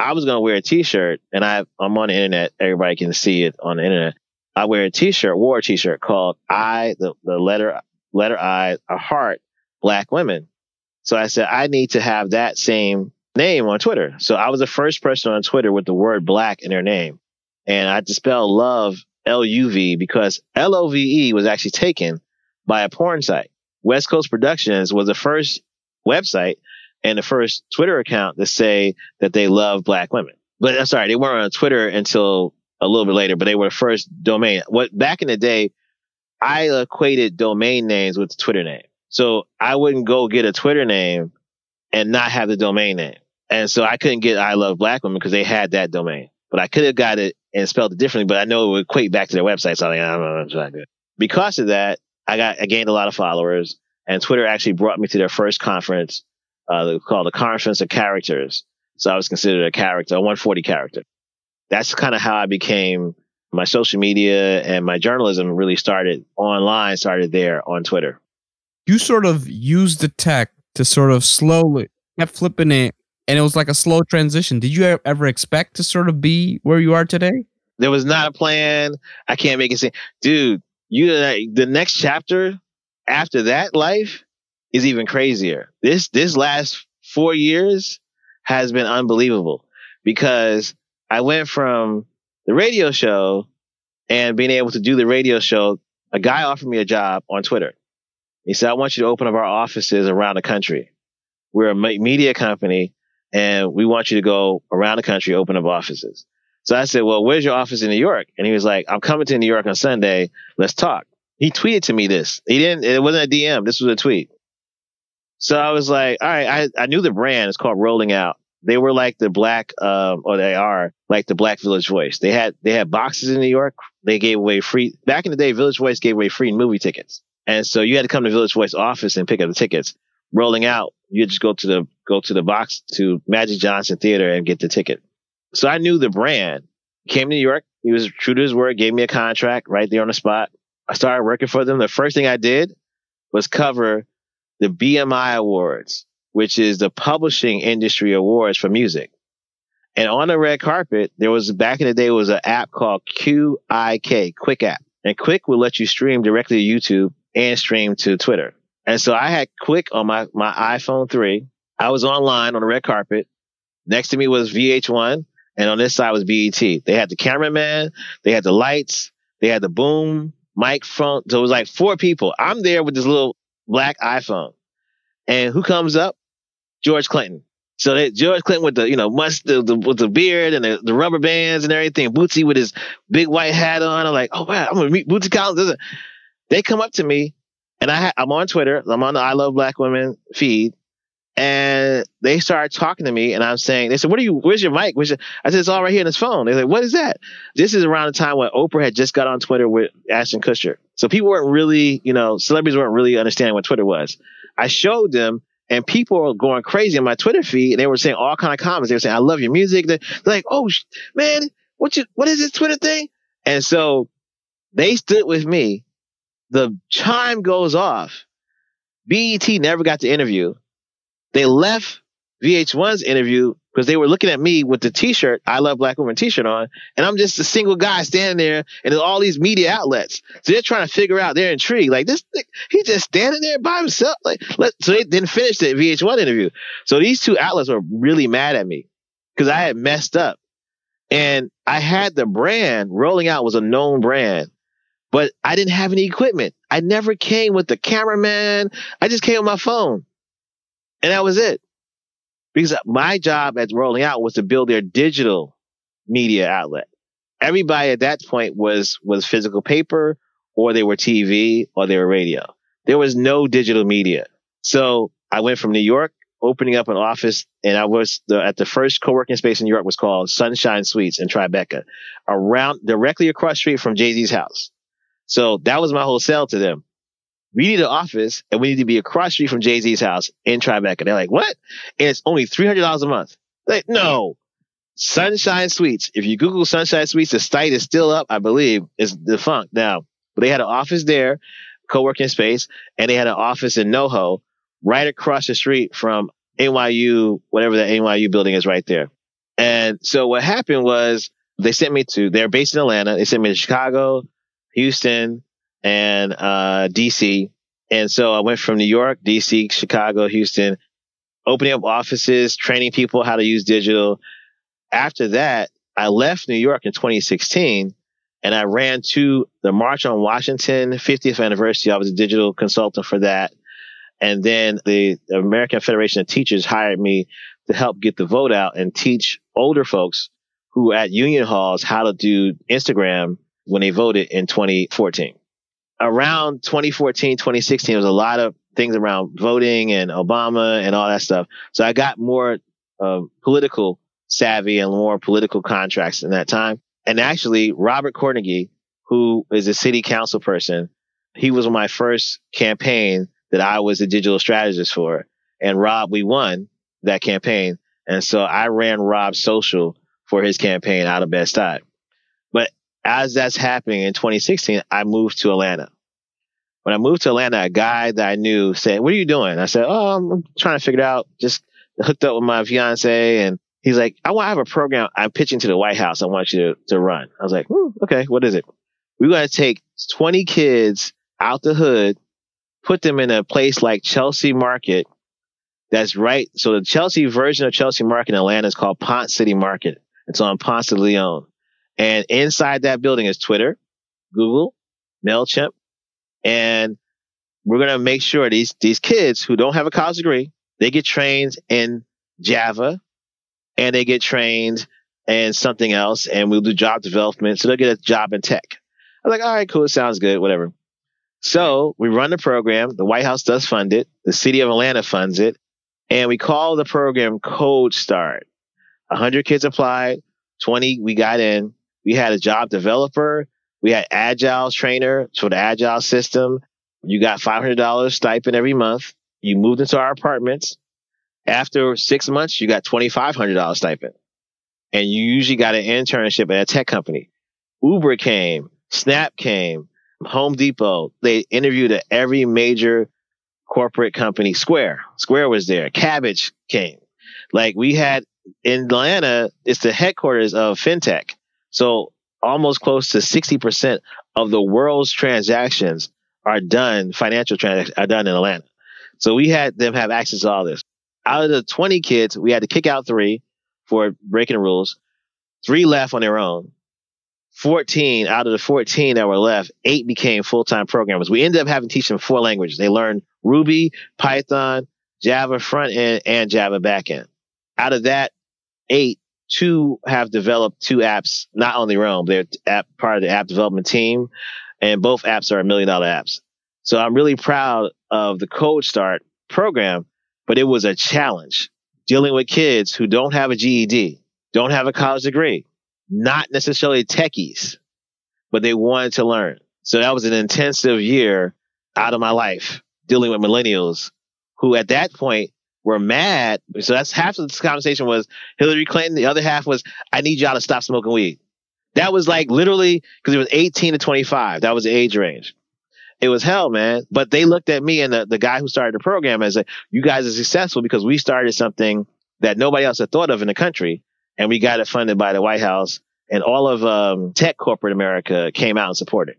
I was to wear a t-shirt and I, I'm on the internet. Everybody can see it on the internet. I wear a t-shirt, wore a t-shirt called I, the, the letter, letter I, a heart, black women. So I said, I need to have that same name on Twitter. So I was the first person on Twitter with the word black in their name. And I had to spell love L-U-V because L-O-V-E was actually taken by a porn site. West Coast Productions was the first website and the first Twitter account to say that they love black women. But I'm sorry, they weren't on Twitter until a little bit later, but they were the first domain. What back in the day, I equated domain names with Twitter name. So I wouldn't go get a Twitter name and not have the domain name. And so I couldn't get I love black women because they had that domain, but I could have got it and spelled it differently, but I know it would equate back to their website. So I'm like, I don't know, it's not good. Because of that, I got, I gained a lot of followers and Twitter actually brought me to their first conference uh, called the Conference of Characters. So I was considered a character, a 140 character. That's kind of how I became my social media and my journalism really started online, started there on Twitter. You sort of used the tech to sort of slowly kept flipping it, and it was like a slow transition. Did you ever expect to sort of be where you are today? There was not a plan. I can't make it say, dude, you the next chapter after that life is even crazier. This this last four years has been unbelievable because I went from the radio show and being able to do the radio show. A guy offered me a job on Twitter. He said, "I want you to open up our offices around the country. We're a media company, and we want you to go around the country, open up offices." So I said, "Well, where's your office in New York?" And he was like, "I'm coming to New York on Sunday. Let's talk." He tweeted to me this. He didn't. It wasn't a DM. This was a tweet. So I was like, all right, I, I knew the brand. It's called Rolling Out. They were like the black, um, or they are like the Black Village Voice. They had they had boxes in New York. They gave away free back in the day. Village Voice gave away free movie tickets, and so you had to come to Village Voice office and pick up the tickets. Rolling Out, you just go to the go to the box to Magic Johnson Theater and get the ticket. So I knew the brand. Came to New York. He was true to his word. Gave me a contract right there on the spot. I started working for them. The first thing I did was cover the BMI Awards, which is the publishing industry awards for music. And on the red carpet, there was back in the day was an app called QIK, Quick App. And Qik will let you stream directly to YouTube and stream to Twitter. And so I had Qik on my, my iPhone 3. I was online on the red carpet. Next to me was VH1. And on this side was BET. They had the cameraman. They had the lights. They had the boom mic front. So it was like four people. I'm there with this little black iPhone. And who comes up? George Clinton. So George Clinton with the, you know, must the, the, with the beard and the, the rubber bands and everything, Bootsy with his big white hat on. I'm like, oh wow, I'm gonna meet Bootsy Collins. They come up to me and I ha- I'm on Twitter. I'm on the I Love Black Women feed. And they started talking to me and I'm saying, they said, what are you, where's your mic? Where's your, I said, it's all right here in his phone. They're like, what is that? This is around the time when Oprah had just got on Twitter with Ashton Kutcher. So people weren't really, you know, celebrities weren't really understanding what Twitter was. I showed them and people were going crazy on my Twitter feed, and they were saying all kind of comments. They were saying, "I love your music." They're, like, "Oh man, what you what is this Twitter thing?" And so they stood with me. The chime goes off. BET never got the interview. They left VH1's interview because they were looking at me with the t-shirt, I love black women t-shirt on. And I'm just a single guy standing there and there's all these media outlets. So they're trying to figure out, they're intrigued. Like this, he's just standing there by himself. Like, let, so they didn't finish the VH1 interview. So these two outlets were really mad at me because I had messed up and I had the brand rolling out was a known brand, but I didn't have any equipment. I never came with the cameraman. I just came with my phone and that was it because my job at rolling out was to build their digital media outlet. Everybody at that point was, was physical paper or they were TV or they were radio. There was no digital media. So I went from New York opening up an office and I was the, at the first co-working space in New York was called Sunshine Suites in Tribeca around directly across street from Jay-Z's house. So that was my whole sell to them we need an office and we need to be across street from Jay Z's house in Tribeca. They're like, what? And it's only $300 a month. Like, no. Sunshine Suites. If you Google Sunshine Suites, the site is still up, I believe. It's defunct now. But they had an office there, co working space, and they had an office in NoHo right across the street from NYU, whatever the NYU building is right there. And so what happened was they sent me to, they're based in Atlanta. They sent me to Chicago, Houston, and uh, DC. And so I went from New York, DC, Chicago, Houston, opening up offices, training people how to use digital. After that, I left New York in 2016 and I ran to the March on Washington 50th anniversary. I was a digital consultant for that. And then the American Federation of Teachers hired me to help get the vote out and teach older folks who at union halls how to do Instagram when they voted in 2014 around 2014, 2016, there was a lot of things around voting and Obama and all that stuff. So I got more uh, political savvy and more political contracts in that time. And actually, Robert Cornegy, who is a city council person, he was my first campaign that I was a digital strategist for. And Rob, we won that campaign. And so I ran Rob's social for his campaign out of Bed-Stuy. But as that's happening in 2016, I moved to Atlanta. When I moved to Atlanta, a guy that I knew said, what are you doing? I said, Oh, I'm trying to figure it out. Just hooked up with my fiance. And he's like, I want to have a program I'm pitching to the White House. I want you to, to run. I was like, hmm, okay, what is it? We're going to take 20 kids out the hood, put them in a place like Chelsea Market. That's right. So the Chelsea version of Chelsea Market in Atlanta is called Ponce City Market. It's on Ponce de Leon. And inside that building is Twitter, Google, MailChimp. And we're going to make sure these, these kids who don't have a college degree, they get trained in Java and they get trained in something else and we'll do job development. So they'll get a job in tech. I was like, all right, cool. Sounds good. Whatever. So we run the program. The White House does fund it. The city of Atlanta funds it. And we call the program Code Start. 100 kids applied, 20 we got in. We had a job developer. We had Agile trainer for the Agile system. You got $500 stipend every month. You moved into our apartments. After six months, you got $2,500 stipend. And you usually got an internship at a tech company. Uber came, Snap came, Home Depot. They interviewed at every major corporate company. Square, Square was there. Kabbage came. Like we had in Atlanta, it's the headquarters of fintech. So almost close to 60% of the world's transactions are done, financial transactions are done in Atlanta. So we had them have access to all this. Out of the 20 kids, we had to kick out three for breaking rules. Three left on their own. 14 out of the 14 that were left, eight became full-time programmers. We ended up having to teach them four languages. They learned Ruby, Python, Java front end, and Java back end. Out of that eight, two have developed two apps, not on their own. They're app, part of the app development team, and both apps are a million dollar apps. So I'm really proud of the Code Start program, but it was a challenge dealing with kids who don't have a GED, don't have a college degree, not necessarily techies, but they wanted to learn. So that was an intensive year out of my life dealing with millennials who at that point were mad. So that's half of this conversation was Hillary Clinton. The other half was, I need y'all to stop smoking weed. That was like literally because it was 18 to 25. That was the age range. It was hell, man. But they looked at me and the, the guy who started the program as a, you guys are successful because we started something that nobody else had thought of in the country. And we got it funded by the White House and all of um, tech corporate America came out and supported.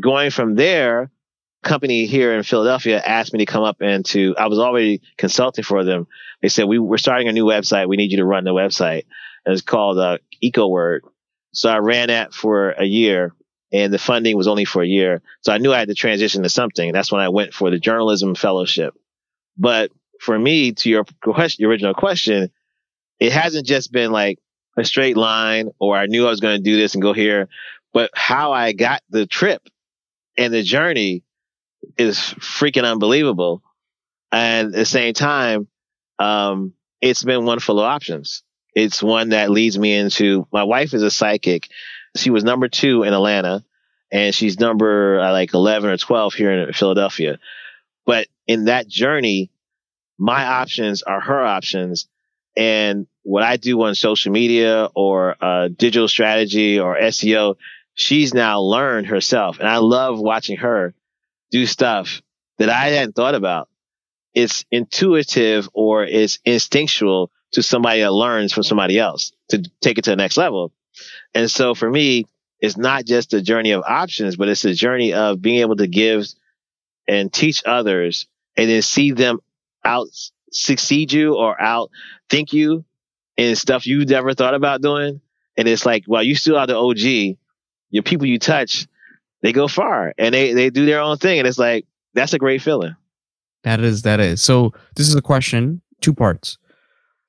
Going from there, company here in Philadelphia asked me to come up and to, I was already consulting for them. They said, we, we're starting a new website. We need you to run the website. And it's called uh, EcoWord. So I ran that for a year and the funding was only for a year. So I knew I had to transition to something. That's when I went for the journalism fellowship. But for me, to your question, your original question, it hasn't just been like a straight line or I knew I was going to do this and go here, but how I got the trip and the journey is freaking unbelievable. And at the same time, um, it's been one full of options. It's one that leads me into my wife is a psychic. She was number two in Atlanta and she's number uh, like 11 or 12 here in Philadelphia. But in that journey, my options are her options. And what I do on social media or uh, digital strategy or SEO, she's now learned herself. And I love watching her do stuff that I hadn't thought about. It's intuitive or it's instinctual to somebody that learns from somebody else to take it to the next level. And so for me, it's not just a journey of options, but it's a journey of being able to give and teach others and then see them out succeed you or out think you in stuff you never thought about doing. And it's like, while you still are the OG, your people you touch, they go far and they, they do their own thing. And it's like, that's a great feeling. That is, that is. So this is a question, two parts.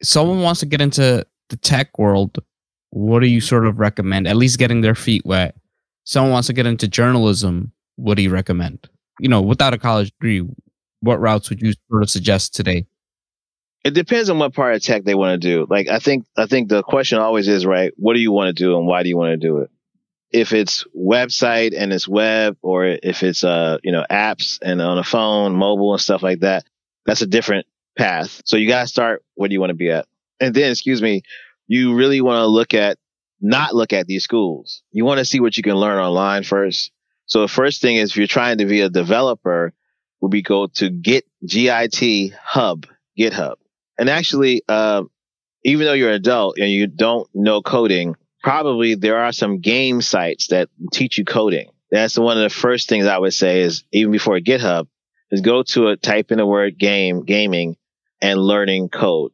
someone wants to get into the tech world, what do you sort of recommend? At least getting their feet wet. Someone wants to get into journalism, what do you recommend? You know, without a college degree, what routes would you sort of suggest today? It depends on what part of tech they want to do. Like I think I think the question always is right, what do you want to do and why do you want to do it? If it's website and it's web or if it's uh you know apps and on a phone mobile and stuff like that that's a different path. So you got to start where do you want to be at. And then excuse me you really want to look at not look at these schools. You want to see what you can learn online first. So the first thing is if you're trying to be a developer would be go to get git hub github. And actually uh, even though you're an adult and you don't know coding probably there are some game sites that teach you coding. That's one of the first things I would say is even before GitHub is go to a type in the word game, gaming and learning code.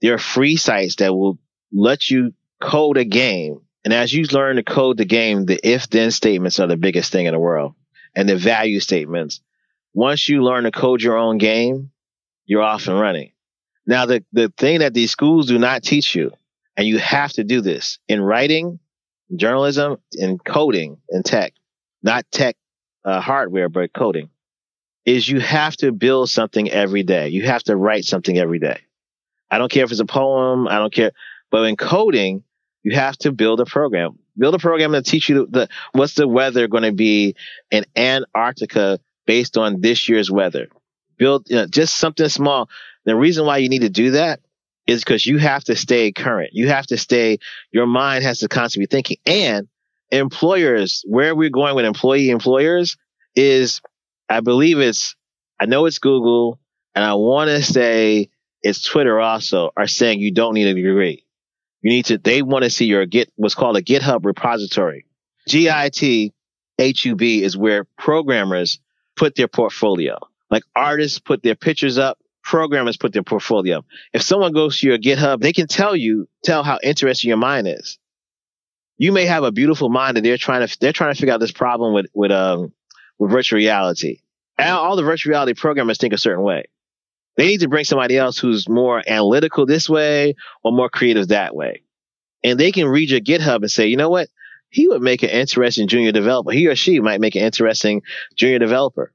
There are free sites that will let you code a game. And as you learn to code the game, the if then statements are the biggest thing in the world and the value statements. Once you learn to code your own game, you're off and running. Now, the, the thing that these schools do not teach you and you have to do this in writing, journalism, in coding, in tech, not tech uh, hardware, but coding, is you have to build something every day. You have to write something every day. I don't care if it's a poem. I don't care. But in coding, you have to build a program. Build a program to teach you the, what's the weather going to be in Antarctica based on this year's weather. Build you know, just something small. The reason why you need to do that is because you have to stay current. You have to stay, your mind has to constantly be thinking. And employers, where we're going with employee employers is, I believe it's, I know it's Google and I want to say it's Twitter also are saying you don't need a degree. You need to, they want to see your Git, what's called a GitHub repository. GIT HUB is where programmers put their portfolio. Like artists put their pictures up, programmers put their portfolio up. If someone goes to your GitHub, they can tell you, tell how interesting your mind is. You may have a beautiful mind and they're trying to, they're trying to figure out this problem with, with, um, with virtual reality. And all the virtual reality programmers think a certain way. They need to bring somebody else who's more analytical this way or more creative that way. And they can read your GitHub and say, you know what? He would make an interesting junior developer. He or she might make an interesting junior developer.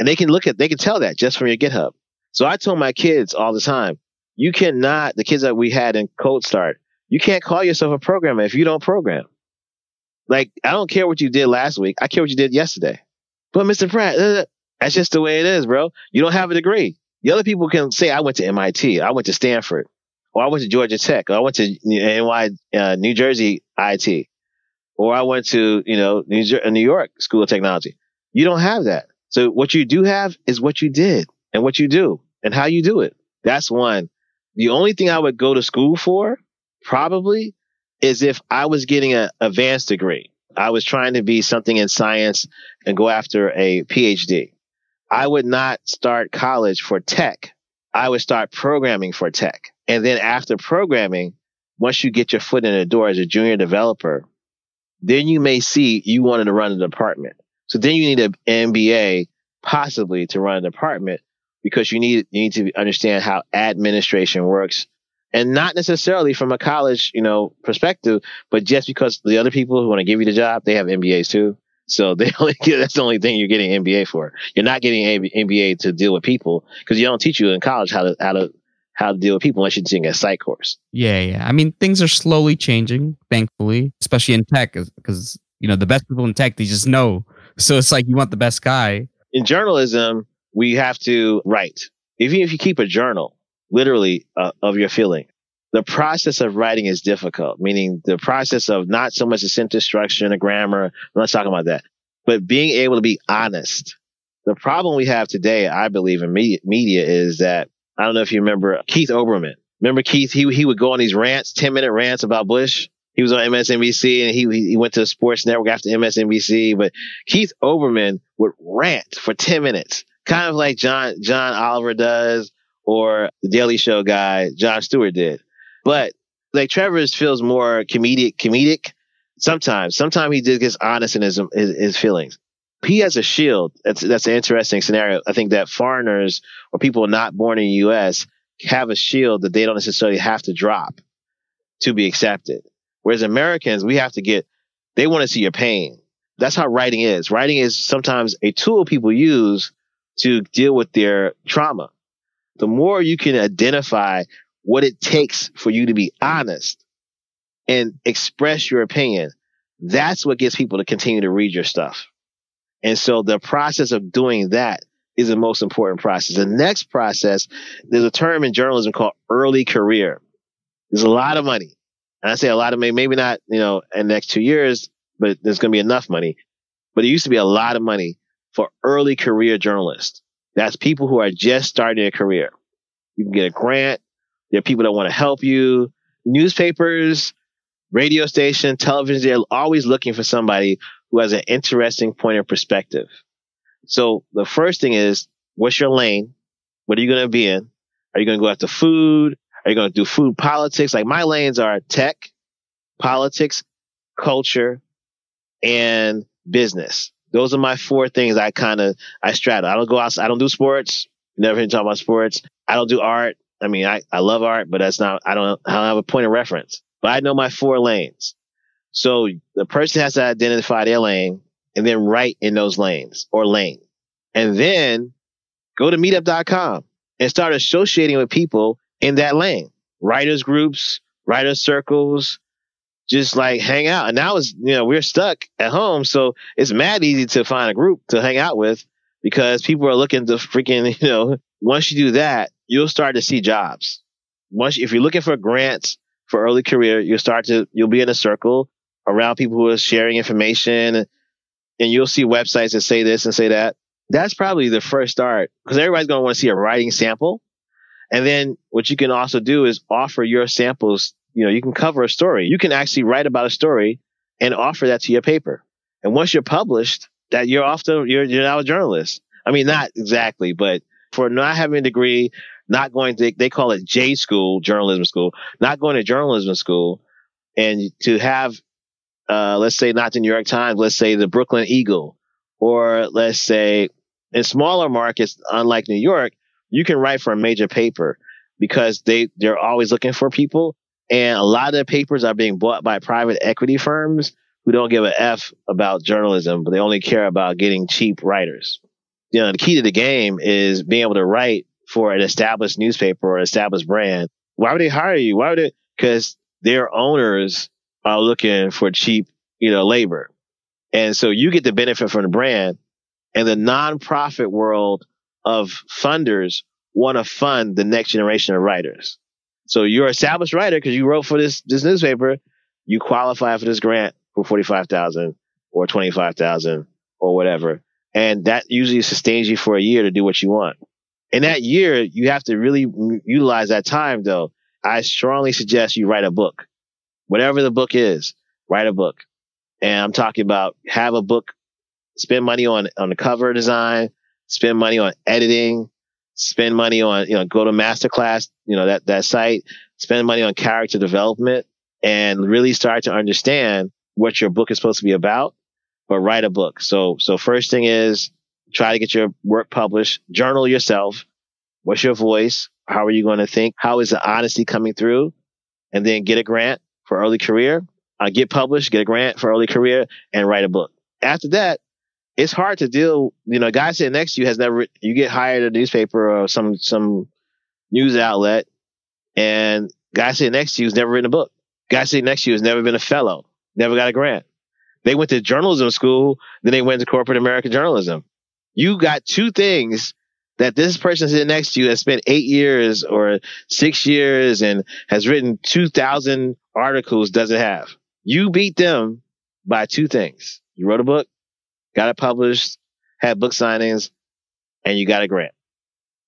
And they can look at, they can tell that just from your GitHub. So I told my kids all the time, you cannot, the kids that we had in Code Start, you can't call yourself a programmer if you don't program. Like, I don't care what you did last week. I care what you did yesterday. But Mr. Pratt, uh, that's just the way it is, bro. You don't have a degree. The other people can say, I went to MIT, I went to Stanford, or I went to Georgia Tech, or I went to NY, uh, New Jersey IT, or I went to, you know, New, New York School of Technology. You don't have that. So what you do have is what you did and what you do and how you do it. That's one. The only thing I would go to school for probably is if I was getting an advanced degree. I was trying to be something in science and go after a PhD. I would not start college for tech. I would start programming for tech. And then after programming, once you get your foot in the door as a junior developer, then you may see you wanted to run a department. So then you need an MBA possibly to run a department because you need, you need to understand how administration works and not necessarily from a college, you know, perspective, but just because the other people who want to give you the job, they have MBAs too. So *laughs* they only get, that's the only thing you're getting MBA for. You're not getting MBA to deal with people because you don't teach you in college how to how to how to deal with people unless you're taking a psych course. Yeah, yeah. I mean, things are slowly changing, thankfully, especially in tech, because you know the best people in tech they just know. So it's like you want the best guy. In journalism, we have to write. Even if you keep a journal, literally uh, of your feeling, the process of writing is difficult, meaning the process of not so much the sentence structure and the grammar. I'm not talking about that, but being able to be honest. The problem we have today, I believe in media, media is that I don't know if you remember Keith Olbermann. Remember Keith? He, he would go on these rants, 10 minute rants about Bush. He was on MSNBC and he, he went to the sports network after MSNBC, but Keith Olbermann would rant for 10 minutes, kind of like John, John Oliver does or the Daily Show guy, Jon Stewart did. But like Trevor's feels more comedic, comedic. Sometimes, sometimes he just gets honest in his, his, his feelings. He has a shield. That's that's an interesting scenario. I think that foreigners or people not born in the U.S. have a shield that they don't necessarily have to drop to be accepted. Whereas Americans, we have to get. They want to see your pain. That's how writing is. Writing is sometimes a tool people use to deal with their trauma. The more you can identify what it takes for you to be honest and express your opinion. That's what gets people to continue to read your stuff. And so the process of doing that is the most important process. The next process, there's a term in journalism called early career. There's a lot of money. And I say a lot of money, maybe not, you know, in the next two years, but there's going to be enough money. But it used to be a lot of money for early career journalists. That's people who are just starting their career. You can get a grant. There are people that want to help you. Newspapers, radio station, television, they're always looking for somebody who has an interesting point of perspective. So the first thing is, what's your lane? What are you going to be in? Are you going to go after food? Are you going to do food politics? Like my lanes are tech, politics, culture, and business. Those are my four things I kind of, I straddle. I don't go out, I don't do sports. Never talk about sports. I don't do art. I mean, I, I love art, but that's not, I don't, I don't have a point of reference, but I know my four lanes. So the person has to identify their lane and then write in those lanes or lane. And then go to meetup.com and start associating with people in that lane. Writers groups, writers circles, just like hang out. And now it's, you know, we're stuck at home. So it's mad easy to find a group to hang out with because people are looking to freaking, *laughs* you know, once you do that, you'll start to see jobs. Once, if you're looking for grants for early career, you'll start to, you'll be in a circle around people who are sharing information and you'll see websites that say this and say that. That's probably the first start because everybody's going to want to see a writing sample. And then what you can also do is offer your samples. You know, you can cover a story. You can actually write about a story and offer that to your paper. And once you're published, that you're to, you're, you're now a journalist. I mean, not exactly, but for not having a degree, not going to, they call it J school, journalism school, not going to journalism school and to have, uh, let's say not the New York Times, let's say the Brooklyn Eagle, or let's say in smaller markets, unlike New York, you can write for a major paper because they, they're always looking for people. And a lot of the papers are being bought by private equity firms who don't give a F about journalism, but they only care about getting cheap writers. You know, the key to the game is being able to write for an established newspaper or established brand. Why would they hire you? Why would it? Because their owners are looking for cheap, you know, labor. And so you get the benefit from the brand and the nonprofit world of funders want to fund the next generation of writers. So you're an established writer because you wrote for this, this newspaper. You qualify for this grant for 45,000 or 25,000 or whatever. And that usually sustains you for a year to do what you want. In that year, you have to really utilize that time though. I strongly suggest you write a book. Whatever the book is, write a book. And I'm talking about have a book, spend money on, on the cover design, spend money on editing, spend money on, you know, go to masterclass, you know, that, that site, spend money on character development and really start to understand what your book is supposed to be about, but write a book. So, so first thing is try to get your work published, journal yourself. What's your voice? How are you going to think? How is the honesty coming through? And then get a grant for early career, uh, get published, get a grant for early career and write a book. After that, it's hard to deal. You know, guy sitting next to you has never, you get hired a newspaper or some, some news outlet and guy sitting next to you has never written a book. Guy sitting next to you has never been a fellow, never got a grant. They went to journalism school, then they went to corporate American journalism. You got two things that this person sitting next to you has spent eight years or six years and has written 2000 articles doesn't have. You beat them by two things. You wrote a book, got it published, had book signings, and you got a grant.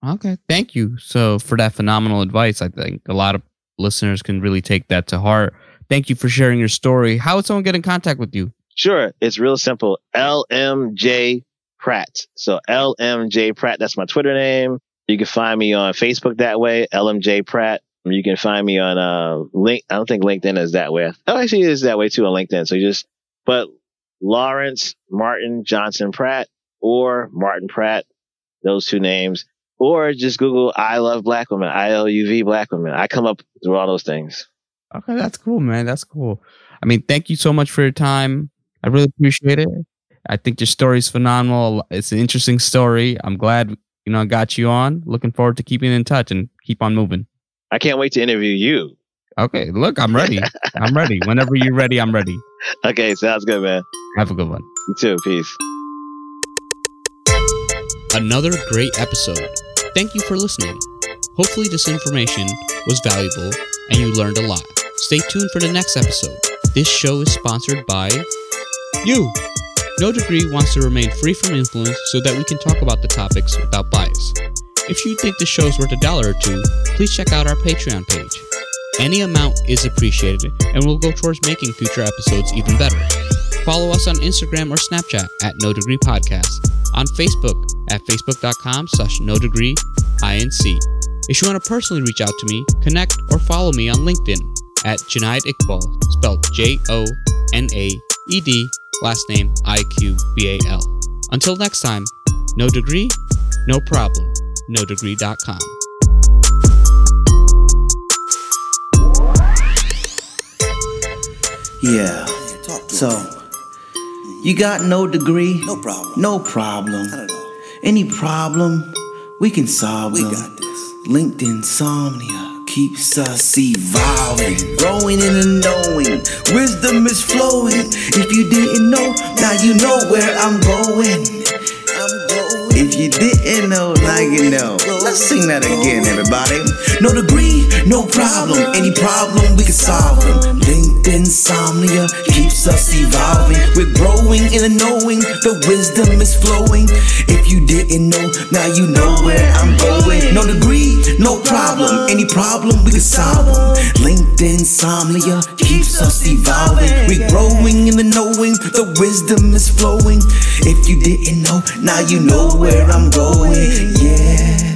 Okay. Thank you. So for that phenomenal advice, I think a lot of listeners can really take that to heart. Thank you for sharing your story. How would someone get in contact with you? Sure. It's real simple. LMJ Pratt. So LMJ Pratt, that's my Twitter name. You can find me on Facebook that way, LMJ Pratt. You can find me on uh link. I don't think LinkedIn is that way. Oh, actually, it is that way too on LinkedIn. So you just but Lawrence Martin Johnson Pratt or Martin Pratt, those two names, or just Google "I love black women," I L U V black women. I come up through all those things. Okay, that's cool, man. That's cool. I mean, thank you so much for your time. I really appreciate it. I think your story is phenomenal. It's an interesting story. I'm glad you know I got you on. Looking forward to keeping in touch and keep on moving. I can't wait to interview you. Okay, look, I'm ready. *laughs* I'm ready. Whenever you're ready, I'm ready. *laughs* Okay, sounds good, man. Have a good one. You too. Peace. Another great episode. Thank you for listening. Hopefully, this information was valuable and you learned a lot. Stay tuned for the next episode. This show is sponsored by you. No Degree wants to remain free from influence so that we can talk about the topics without bias. If you think the show is worth a dollar or two, please check out our Patreon page. Any amount is appreciated and will go towards making future episodes even better. Follow us on Instagram or Snapchat at No Degree Podcast, on Facebook at facebook.com slash no degree inc. If you want to personally reach out to me, connect or follow me on LinkedIn at Jonaed Iqbal, spelled J O N A E D last name I Q B A L. Until next time, no degree, no problem. no NoDegree.com. Yeah. So, you got no degree? No problem. No problem. Not at all. Any problem, we can solve We them. got this. Linked insomnia keeps us evolving, growing and knowing. Wisdom is flowing. If you didn't know, now you know where I'm going. I'm going. If you didn't know, now you know. Let's sing that again, everybody. No degree, no problem. Any problem, we can solve them. Linked insomnia keeps us evolving. We're growing in the knowing. The wisdom is flowing. If you didn't know, now you know where I'm going. No degree, no problem. Any problem, we can solve them. Linked insomnia keeps us evolving. We're growing in the knowing, the wisdom is flowing. If you didn't know, now you know where I'm going. Yeah.